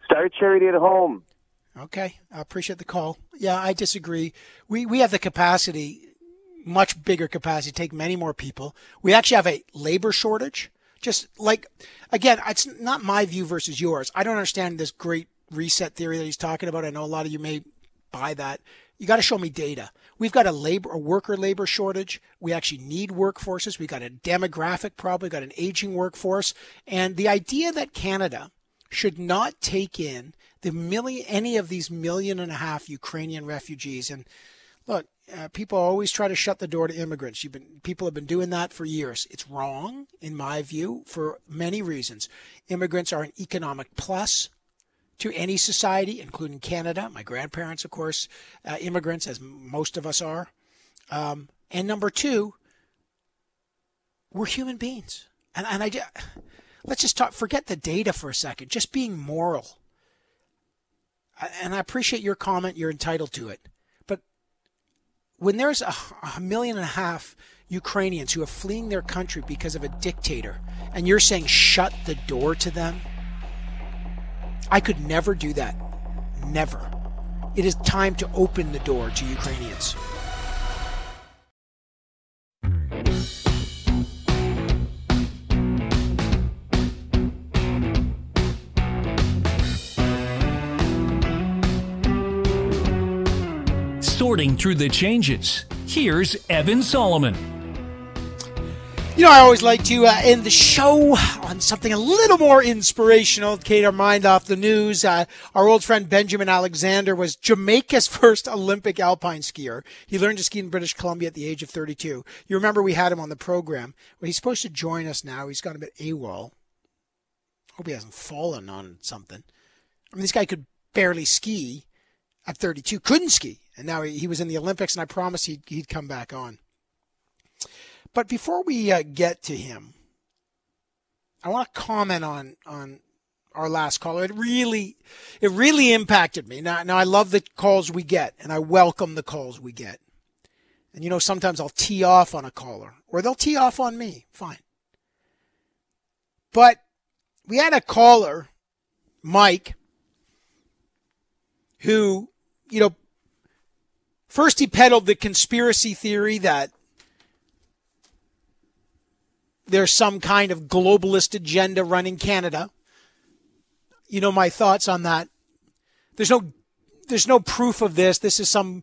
Start charity at home. Okay, I appreciate the call. Yeah, I disagree. We we have the capacity, much bigger capacity, to take many more people. We actually have a labor shortage. Just like, again, it's not my view versus yours. I don't understand this great reset theory that he's talking about. I know a lot of you may buy that. You got to show me data. We've got a labor, a worker labor shortage. We actually need workforces. We've got a demographic problem. We've got an aging workforce, and the idea that Canada should not take in the million any of these million and a half Ukrainian refugees. And look, uh, people always try to shut the door to immigrants. You've been people have been doing that for years. It's wrong, in my view, for many reasons. Immigrants are an economic plus to any society, including Canada. My grandparents, of course, uh, immigrants, as most of us are. Um, and number two, we're human beings. And, and I just, let's just talk, forget the data for a second, just being moral. And I appreciate your comment, you're entitled to it. But when there's a, a million and a half Ukrainians who are fleeing their country because of a dictator, and you're saying shut the door to them, I could never do that. Never. It is time to open the door to Ukrainians. Sorting through the changes, here's Evan Solomon. You know, I always like to uh, end the show on something a little more inspirational, to take our mind off the news. Uh, our old friend Benjamin Alexander was Jamaica's first Olympic alpine skier. He learned to ski in British Columbia at the age of 32. You remember we had him on the program. Well, he's supposed to join us now. He's got a bit AWOL. Hope he hasn't fallen on something. I mean, this guy could barely ski at 32, couldn't ski. And now he, he was in the Olympics, and I promised he'd, he'd come back on. But before we uh, get to him, I want to comment on on our last caller. It really, it really impacted me. Now, now I love the calls we get, and I welcome the calls we get. And you know, sometimes I'll tee off on a caller, or they'll tee off on me. Fine. But we had a caller, Mike, who, you know, first he peddled the conspiracy theory that there's some kind of globalist agenda running Canada. You know my thoughts on that. There's no there's no proof of this. This is some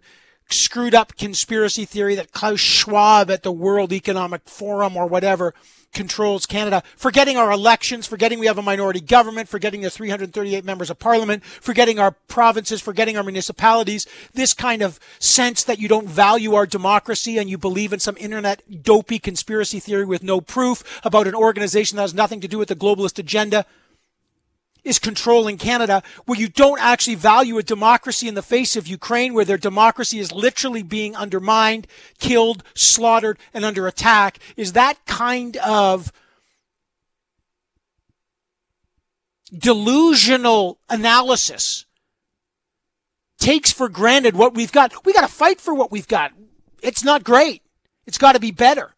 screwed up conspiracy theory that Klaus Schwab at the World Economic Forum or whatever controls Canada, forgetting our elections, forgetting we have a minority government, forgetting the 338 members of parliament, forgetting our provinces, forgetting our municipalities, this kind of sense that you don't value our democracy and you believe in some internet dopey conspiracy theory with no proof about an organization that has nothing to do with the globalist agenda is controlling Canada, where you don't actually value a democracy in the face of Ukraine, where their democracy is literally being undermined, killed, slaughtered, and under attack, is that kind of delusional analysis takes for granted what we've got. We got to fight for what we've got. It's not great. It's got to be better.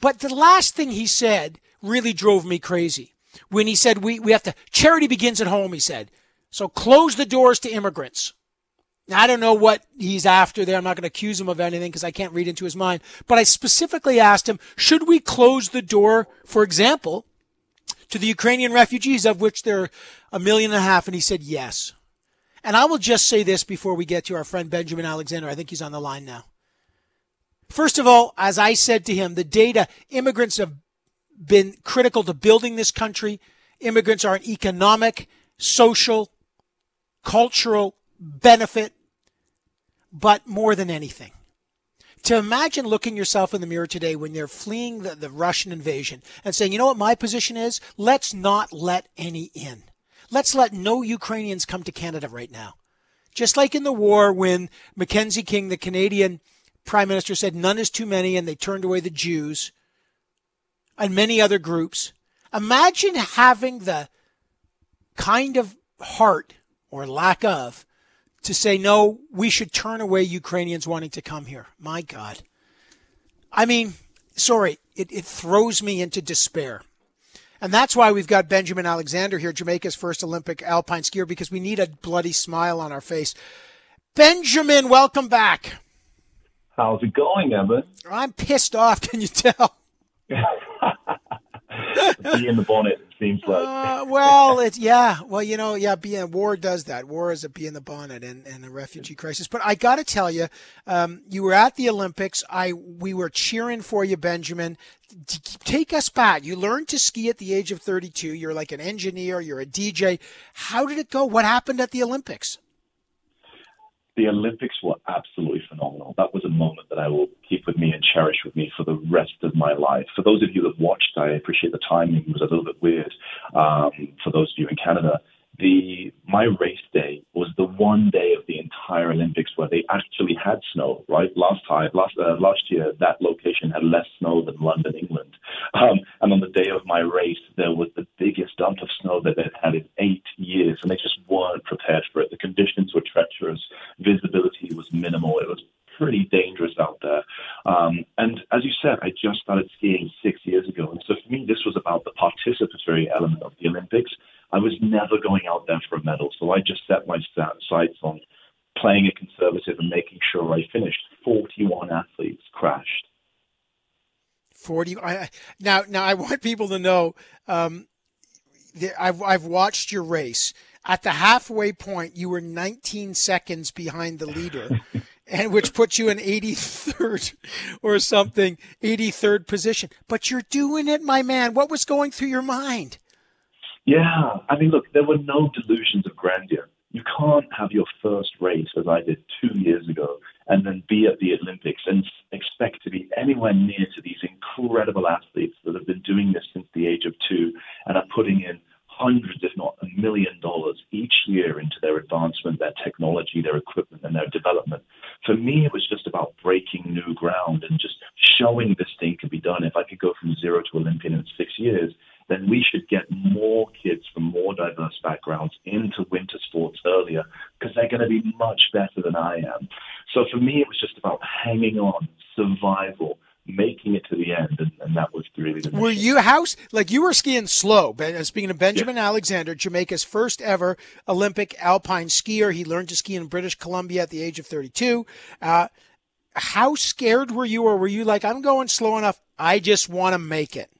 But the last thing he said really drove me crazy when he said we, we have to, charity begins at home, he said. So close the doors to immigrants. Now, I don't know what he's after there. I'm not going to accuse him of anything because I can't read into his mind. But I specifically asked him, should we close the door, for example, to the Ukrainian refugees, of which there are a million and a half? And he said yes. And I will just say this before we get to our friend Benjamin Alexander. I think he's on the line now. First of all, as I said to him, the data, immigrants have been critical to building this country. Immigrants are an economic, social, cultural benefit, but more than anything. To imagine looking yourself in the mirror today when they're fleeing the, the Russian invasion and saying, you know what my position is? Let's not let any in. Let's let no Ukrainians come to Canada right now. Just like in the war when Mackenzie King, the Canadian prime minister, said none is too many and they turned away the Jews and many other groups. Imagine having the kind of heart or lack of to say, no, we should turn away Ukrainians wanting to come here. My God. I mean, sorry, it, it throws me into despair. And that's why we've got Benjamin Alexander here, Jamaica's first Olympic alpine skier, because we need a bloody smile on our face. Benjamin, welcome back. How's it going, Evan? I'm pissed off, can you tell? be in the bonnet seems like. Uh, well, it's yeah. Well, you know, yeah. Being war does that. War is a bee in the bonnet and, and a refugee crisis. But I got to tell you, um, you were at the Olympics. I we were cheering for you, Benjamin. Take us back. You learned to ski at the age of 32. You're like an engineer. You're a DJ. How did it go? What happened at the Olympics? The Olympics were absolutely phenomenal. That was a moment that I will keep with me and cherish with me for the rest of my life. For those of you that watched, I appreciate the timing was a little bit weird. Um, for those of you in Canada, the my race day was the one day of the entire Olympics where they actually had snow. Right, last time, last uh, last year, that location had less snow than London, England. Um, and on the day of my race, there was the biggest dump of snow that they'd had in eight years, and they just weren't prepared for it. The conditions were treacherous, visibility was minimal. It was pretty dangerous out there. Um, and as you said, I just started skiing six years ago. And so for me, this was about the participatory element of the Olympics. I was never going out there for a medal. So I just set my sights on playing it conservative and making sure I finished. 41 athletes crashed. 40. I, now, now I want people to know, um, I've, I've watched your race. at the halfway point, you were 19 seconds behind the leader, and which puts you in 83rd or something, 83rd position. But you're doing it, my man. What was going through your mind? Yeah, I mean, look, there were no delusions of grandeur. You can't have your first race, as I did two years ago, and then be at the Olympics and expect to be anywhere near to these incredible athletes that have been doing this since the age of two and are putting in hundreds, if not a million dollars each year into their advancement, their technology, their equipment, and their development. For me, it was just about breaking new ground and just showing this thing could be done. If I could go from zero to Olympian in six years, then we should get more kids from more diverse backgrounds into winter sports earlier because they're going to be much better than I am. So for me, it was just about hanging on, survival, making it to the end, and, and that was really the. Were you house like you were skiing slow? Uh, speaking of Benjamin yeah. Alexander, Jamaica's first ever Olympic alpine skier, he learned to ski in British Columbia at the age of 32. Uh, how scared were you, or were you like, I'm going slow enough? I just want to make it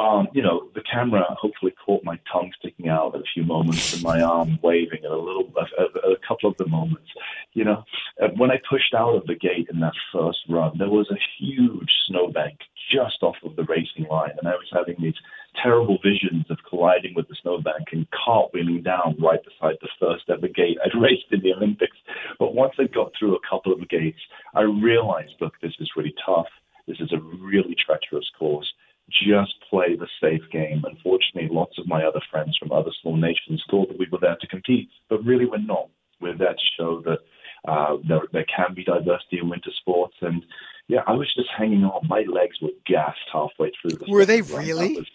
um, you know, the camera hopefully caught my tongue sticking out at a few moments and my arm waving at a little, a, a, couple of the moments. You know, uh, when I pushed out of the gate in that first run, there was a huge snowbank just off of the racing line, and I was having these terrible visions of colliding with the snowbank and cartwheeling down right beside the first ever gate I'd raced in the Olympics. But once I got through a couple of the gates, I realized, look, this is really tough. This is a really treacherous course just play the safe game. Unfortunately, lots of my other friends from other small nations thought that we were there to compete, but really we're not. We're there to show that uh, there, there can be diversity in winter sports. And yeah, I was just hanging on. My legs were gassed halfway through the. Were they really? Was,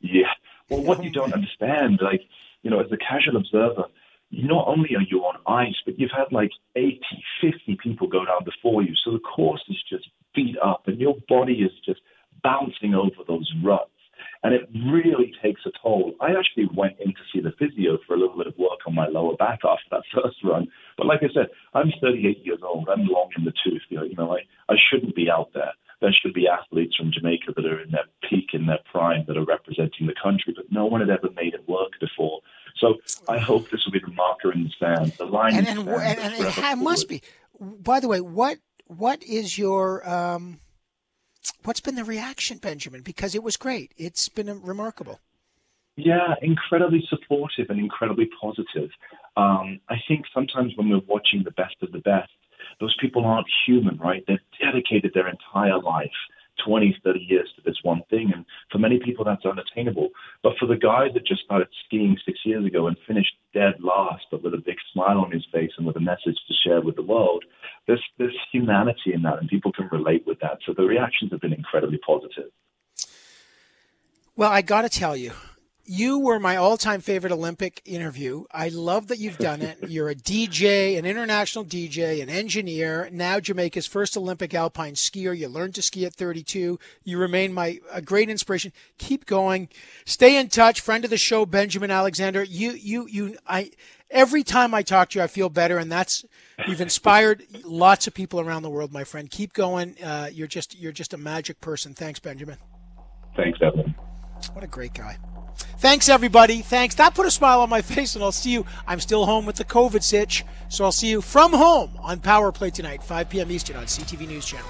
yeah. Well, what you don't understand, like, you know, as a casual observer, not only are you on ice, but you've had like 80, 50 people go down before you. So the course is just beat up and your body is just bouncing over those ruts. And it really takes a toll. I actually went in to see the physio for a little bit of work on my lower back after that first run. But like I said, I'm 38 years old. I'm long in the tooth. You know, I, I shouldn't be out there. There should be athletes from Jamaica that are in their peak, in their prime, that are representing the country, but no one had ever made it work before. So I hope this will be the marker in the sand. The line and, and, and, and it, it must be. By the way, what what is your um, what's been the reaction, Benjamin? Because it was great. It's been remarkable. Yeah, incredibly supportive and incredibly positive. Um, I think sometimes when we're watching the best of the best, those people aren't human, right? They've dedicated their entire life 20, 30 years to this one thing. And for many people, that's unattainable. But for the guy that just started skiing six years ago and finished dead last, but with a big smile on his face and with a message to share with the world, there's, there's humanity in that, and people can relate with that. So the reactions have been incredibly positive. Well, I got to tell you, you were my all-time favorite Olympic interview. I love that you've done it. You're a DJ, an international DJ, an engineer, now Jamaica's first Olympic alpine skier. You learned to ski at 32. You remain my a great inspiration. Keep going. Stay in touch. Friend of the show, Benjamin Alexander. You, you, you. I every time I talk to you, I feel better, and that's you've inspired lots of people around the world, my friend. Keep going. Uh, you're just you're just a magic person. Thanks, Benjamin. Thanks, Evan. What a great guy. Thanks, everybody. Thanks. That put a smile on my face, and I'll see you. I'm still home with the COVID sitch, so I'll see you from home on Power Play tonight, 5 p.m. Eastern on CTV News Channel.